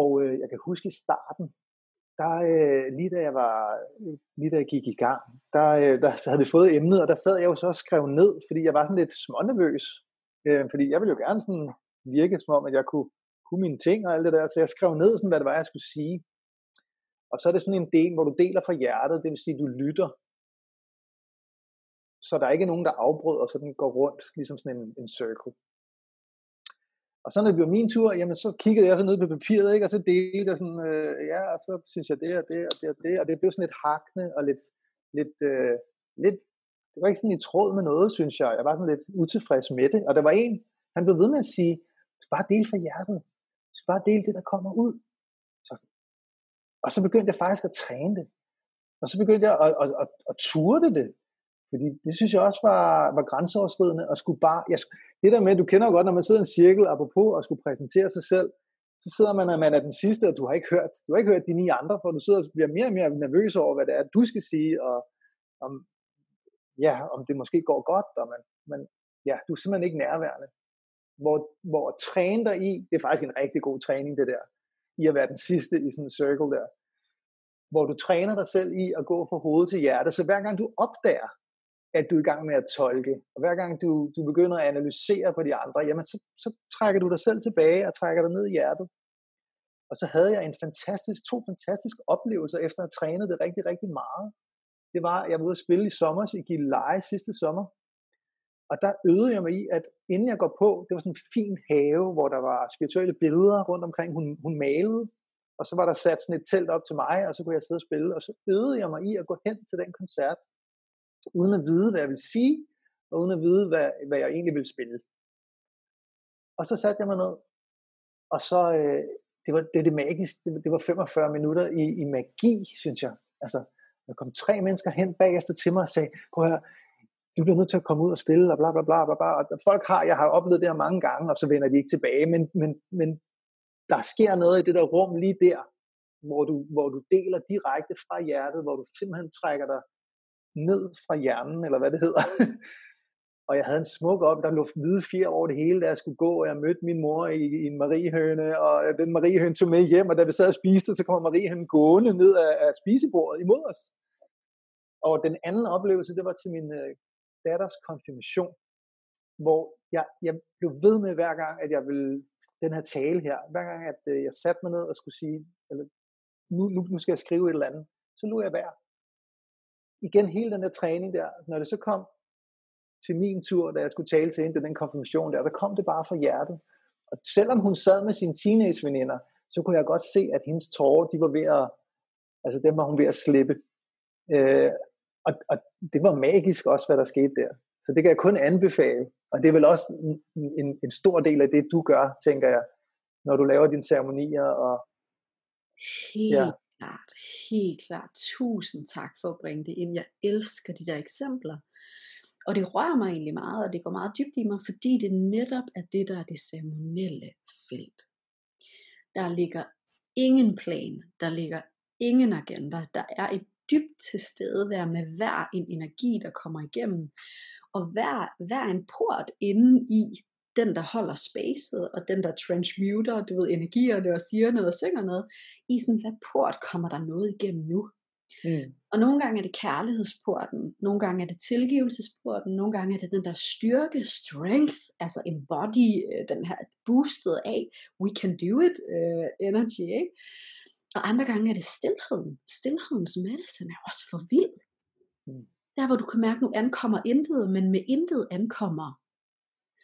Og øh, jeg kan huske i starten, der, øh, lige da jeg var, lige da jeg gik i gang, der, øh, der havde vi fået emnet, og der sad jeg jo så og skrev ned, fordi jeg var sådan lidt smånervøs, øh, fordi jeg ville jo gerne sådan virke som om, at jeg kunne, kunne mine ting og alt det der, så jeg skrev ned, sådan, hvad det var, jeg skulle sige. Og så er det sådan en del, hvor du deler fra hjertet, det vil sige, du lytter. Så der er ikke nogen, der afbryder, så den går rundt, ligesom sådan en, en circle. Og så når det blev min tur, jamen så kiggede jeg så ned på papiret, ikke? og så delte jeg sådan, øh, ja, og så synes jeg det og det og det og det, og det blev sådan lidt hakne og lidt, lidt, øh, lidt, det var ikke sådan i tråd med noget, synes jeg. Jeg var sådan lidt utilfreds med det, og der var en, han blev ved med at sige, skal bare dele fra hjertet. Du skal bare dele det, der kommer ud. Så, og så begyndte jeg faktisk at træne det. Og så begyndte jeg at, at, at, at turde det. Fordi det synes jeg også var, var grænseoverskridende. Og skulle bare, jeg, det der med, du kender jo godt, når man sidder i en cirkel, apropos at skulle præsentere sig selv, så sidder man, at man er den sidste, og du har ikke hørt, du har ikke hørt de ni andre, for du sidder og bliver mere og mere nervøs over, hvad det er, du skal sige, og om, ja, om det måske går godt, og man, man, ja, du er simpelthen ikke nærværende. Hvor, hvor at træne dig i, det er faktisk en rigtig god træning, det der, i at være den sidste i sådan en circle der, hvor du træner dig selv i at gå fra hoved til hjerte, så hver gang du opdager, at du er i gang med at tolke, og hver gang du, du begynder at analysere på de andre, jamen så, så trækker du dig selv tilbage og trækker dig ned i hjertet. Og så havde jeg en fantastisk, to fantastiske oplevelser efter at have trænet det rigtig, rigtig meget. Det var, jeg var ude at spille i sommer i Gilleleje sidste sommer, og der øvede jeg mig i, at inden jeg går på, det var sådan en fin have, hvor der var spirituelle billeder rundt omkring, hun, hun malede, og så var der sat sådan et telt op til mig, og så kunne jeg sidde og spille, og så øvede jeg mig i at gå hen til den koncert, uden at vide, hvad jeg ville sige, og uden at vide, hvad, hvad jeg egentlig ville spille. Og så satte jeg mig ned, og så, øh, det var det, det magiske, det, det var 45 minutter i, i magi, synes jeg. Altså, der kom tre mennesker hen bagefter til mig og sagde, prøv at høre, du bliver nødt til at komme ud og spille, og bla bla bla bla bla. Og folk har, jeg har oplevet det her mange gange, og så vender de ikke tilbage, men, men, men der sker noget i det der rum lige der, hvor du, hvor du deler direkte fra hjertet, hvor du simpelthen trækker dig ned fra hjernen, eller hvad det hedder. og jeg havde en smuk op, der lå hvide fjer over det hele, da jeg skulle gå, og jeg mødte min mor i, i en mariehøne, og den mariehøne tog med hjem, og da vi sad og spiste, så kommer mariehønen gående ned af, af spisebordet imod os. Og den anden oplevelse, det var til min øh, datters konfirmation, hvor jeg, jeg blev ved med hver gang, at jeg ville, den her tale her, hver gang, at øh, jeg satte mig ned og skulle sige, eller nu, nu, nu skal jeg skrive et eller andet, så lå jeg værd. Igen hele den der træning der, når det så kom til min tur, da jeg skulle tale til hende, den konfirmation der, der kom det bare fra hjertet. Og selvom hun sad med sine teenageveninder, så kunne jeg godt se, at hendes tårer, de var ved at, altså dem var hun ved at slippe. Øh, og, og det var magisk også, hvad der skete der. Så det kan jeg kun anbefale. Og det er vel også en, en, stor del af det, du gør, tænker jeg, når du laver dine ceremonier. Og, helt ja. klart, helt klart. Tusind tak for at bringe det ind. Jeg elsker de der eksempler. Og det rører mig egentlig meget, og det går meget dybt i mig, fordi det netop er det, der er det ceremonielle felt. Der ligger ingen plan, der ligger ingen agenda, der er et dybt til stede være med hver en energi, der kommer igennem, og hver, hver en port inde i den, der holder spacet, og den, der transmuter, du ved, energierne og siger noget og synger noget, i sådan, hvad port kommer der noget igennem nu? Mm. Og nogle gange er det kærlighedsporten, nogle gange er det tilgivelsesporten, nogle gange er det den der styrke, strength, altså embody, øh, den her boostet af, we can do it uh, energy, ikke? Og andre gange er det stillheden. Stillhedens medicine er også for vild. Mm. Der hvor du kan mærke, nu ankommer intet, men med intet ankommer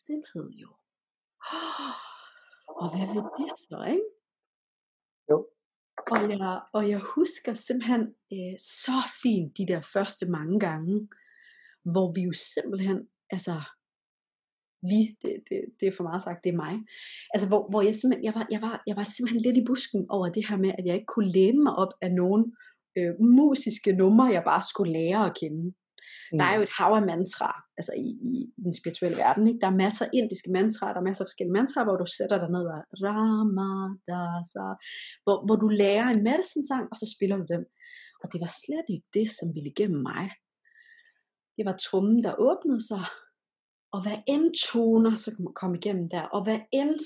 stillhed jo. Og hvad vil det så, ikke? Jo. Og jeg, og jeg husker simpelthen øh, så fint de der første mange gange, hvor vi jo simpelthen, altså vi, det, det, det er for meget sagt, det er mig. Altså, hvor, hvor jeg simpelthen, jeg var, jeg, var, jeg var simpelthen lidt i busken over det her med, at jeg ikke kunne læne mig op af nogen øh, musiske numre, jeg bare skulle lære at kende. Mm. Der er jo et hav af mantra, altså i, i den spirituelle verden, ikke? Der er masser af indiske mantraer, der er masser af forskellige mantraer, hvor du sætter dig ned og Rama, Dasa, hvor, hvor du lærer en medicine-sang, og så spiller du den. Og det var slet ikke det, som ville igennem mig. Det var trummen, der åbnede sig, og hvad end toner, så kom igennem der, og hvad end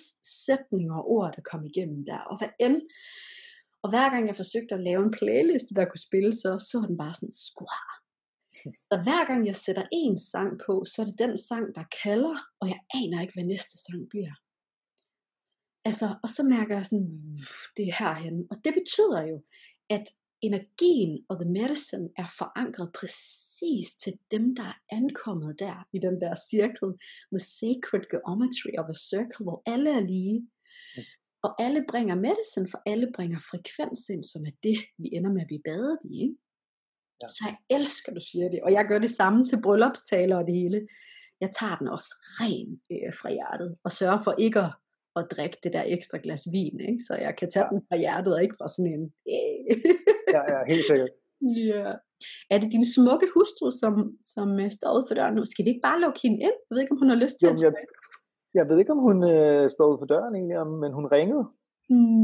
sætninger og ord, der kom igennem der, og hvad end, og hver gang jeg forsøgte at lave en playlist, der kunne spille, så, så den bare sådan, skvar. Så hver gang jeg sætter en sang på, så er det den sang, der kalder, og jeg aner ikke, hvad næste sang bliver. Altså, og så mærker jeg sådan, det er herhen. Og det betyder jo, at energien og the medicine er forankret præcis til dem, der er ankommet der, i den der cirkel, the sacred geometry of a circle, hvor alle er lige. Og alle bringer medicine, for alle bringer frekvens ind, som er det, vi ender med at blive badet i. Ikke? Ja. Så jeg elsker, du siger det. Og jeg gør det samme til bryllupstaler og det hele. Jeg tager den også ren øh, fra hjertet, og sørger for ikke at at drikke det der ekstra glas vin, ikke? så jeg kan tage ja. den fra hjertet, og ikke fra sådan en... ja, ja, helt sikkert. Ja. Er det din smukke hustru, som, som uh, står ude for døren nu? Skal vi ikke bare lukke hende ind? Jeg ved ikke, om hun har lyst til jo, at jeg, jeg ved ikke, om hun øh, står ude for døren egentlig, men hun ringede.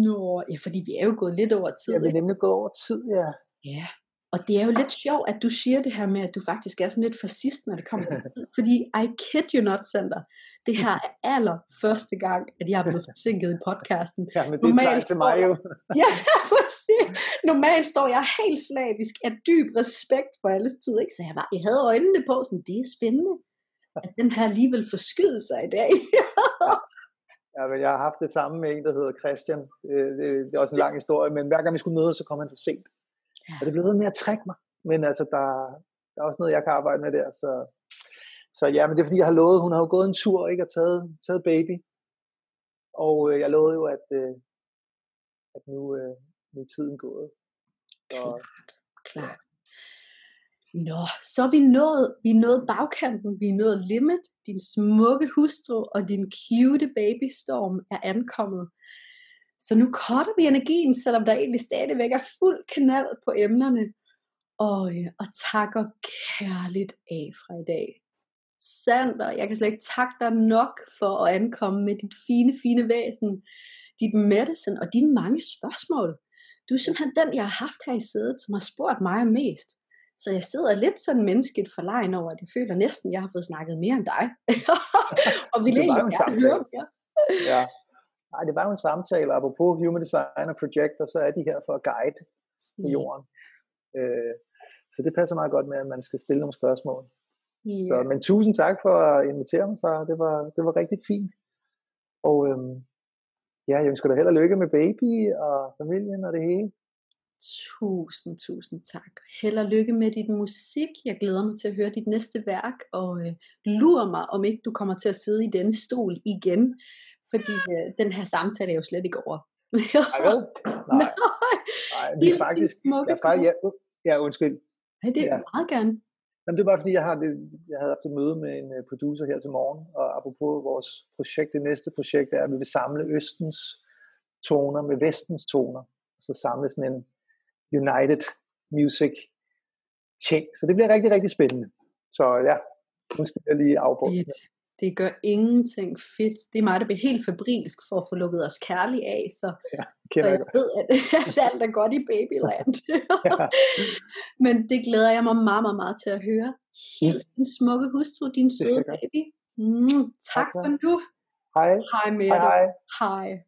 Nå, ja, fordi vi er jo gået lidt over tid. Ja, vi er nemlig gået over tid, ja. Ja, og det er jo lidt sjovt, at du siger det her med, at du faktisk er sådan lidt fascist, når det kommer til tid. Fordi I kid you not, Sander. Det her er aller første gang, at jeg er blevet forsinket i podcasten. Ja, men det Normalt er til mig jo. ja, præcis. Normalt står jeg helt slavisk af dyb respekt for alles tid. Ikke? Så jeg, var, jeg havde øjnene på, sådan, det er spændende, at den her alligevel forskyde sig i dag. ja, men jeg har haft det samme med en, der hedder Christian. Det, det, er også en lang historie, men hver gang vi skulle møde, så kom han for sent. Og det blev ved med at trække mig. Men altså, der, der er også noget, jeg kan arbejde med der. Så, så ja, men det er fordi, jeg har lovet, hun har jo gået en tur, ikke? Og taget, taget baby. Og øh, jeg lovede jo, at, øh, at nu, øh, nu er tiden gået. Så, klart, klart. Nå, så er vi nået, vi er nået bagkanten, vi er nået limit. Din smukke hustru og din cute babystorm er ankommet. Så nu korter vi energien, selvom der egentlig stadigvæk er fuld knald på emnerne. Og, øh, og takker kærligt af fra i dag. Sander, jeg kan slet ikke takke dig nok for at ankomme med dit fine, fine væsen, dit medicine og dine mange spørgsmål. Du er simpelthen den, jeg har haft her i sædet, som har spurgt mig mest. Så jeg sidder lidt sådan menneskeligt forlegen over, at jeg føler næsten, at jeg har fået snakket mere end dig. og vi egentlig gerne høre ja. ja. Nej, det var jo en samtale, apropos Human Design og Projector, så er de her for at guide på mm. jorden. Øh, så det passer meget godt med, at man skal stille nogle spørgsmål. Yeah. Så, men tusind tak for at invitere mig, så det var, det var rigtig fint. Og øhm, ja, jeg ønsker dig held og lykke med baby og familien og det hele. Tusind, tusind tak. Held og lykke med dit musik. Jeg glæder mig til at høre dit næste værk, og øh, lurer mig, om ikke du kommer til at sidde i denne stol igen, fordi øh, den her samtale er jo slet ikke over. Nej, vel? Nej. Nej, det er faktisk... Jeg, faktisk ja, ja, undskyld. Nej, det er ja. meget gerne. Jamen, det er bare fordi, jeg, har det, jeg havde haft et møde med en øh, producer her til morgen, og apropos vores projekt, det næste projekt er, at vi vil samle Østens toner med Vestens toner, og så samle sådan en United Music ting. Så det bliver rigtig, rigtig spændende. Så ja, nu skal jeg lige afbryde. Det gør ingenting fedt. Det er mig, der bliver helt fabrilsk for at få lukket os kærligt af. Så, ja, så jeg, jeg ved, at, at alt er godt i babyland. ja. Men det glæder jeg mig meget, meget, meget til at høre. Helt din smukke hustru, din søde baby. Mm, tak, tak for nu. Hej. Hej med hej. Hej. hej.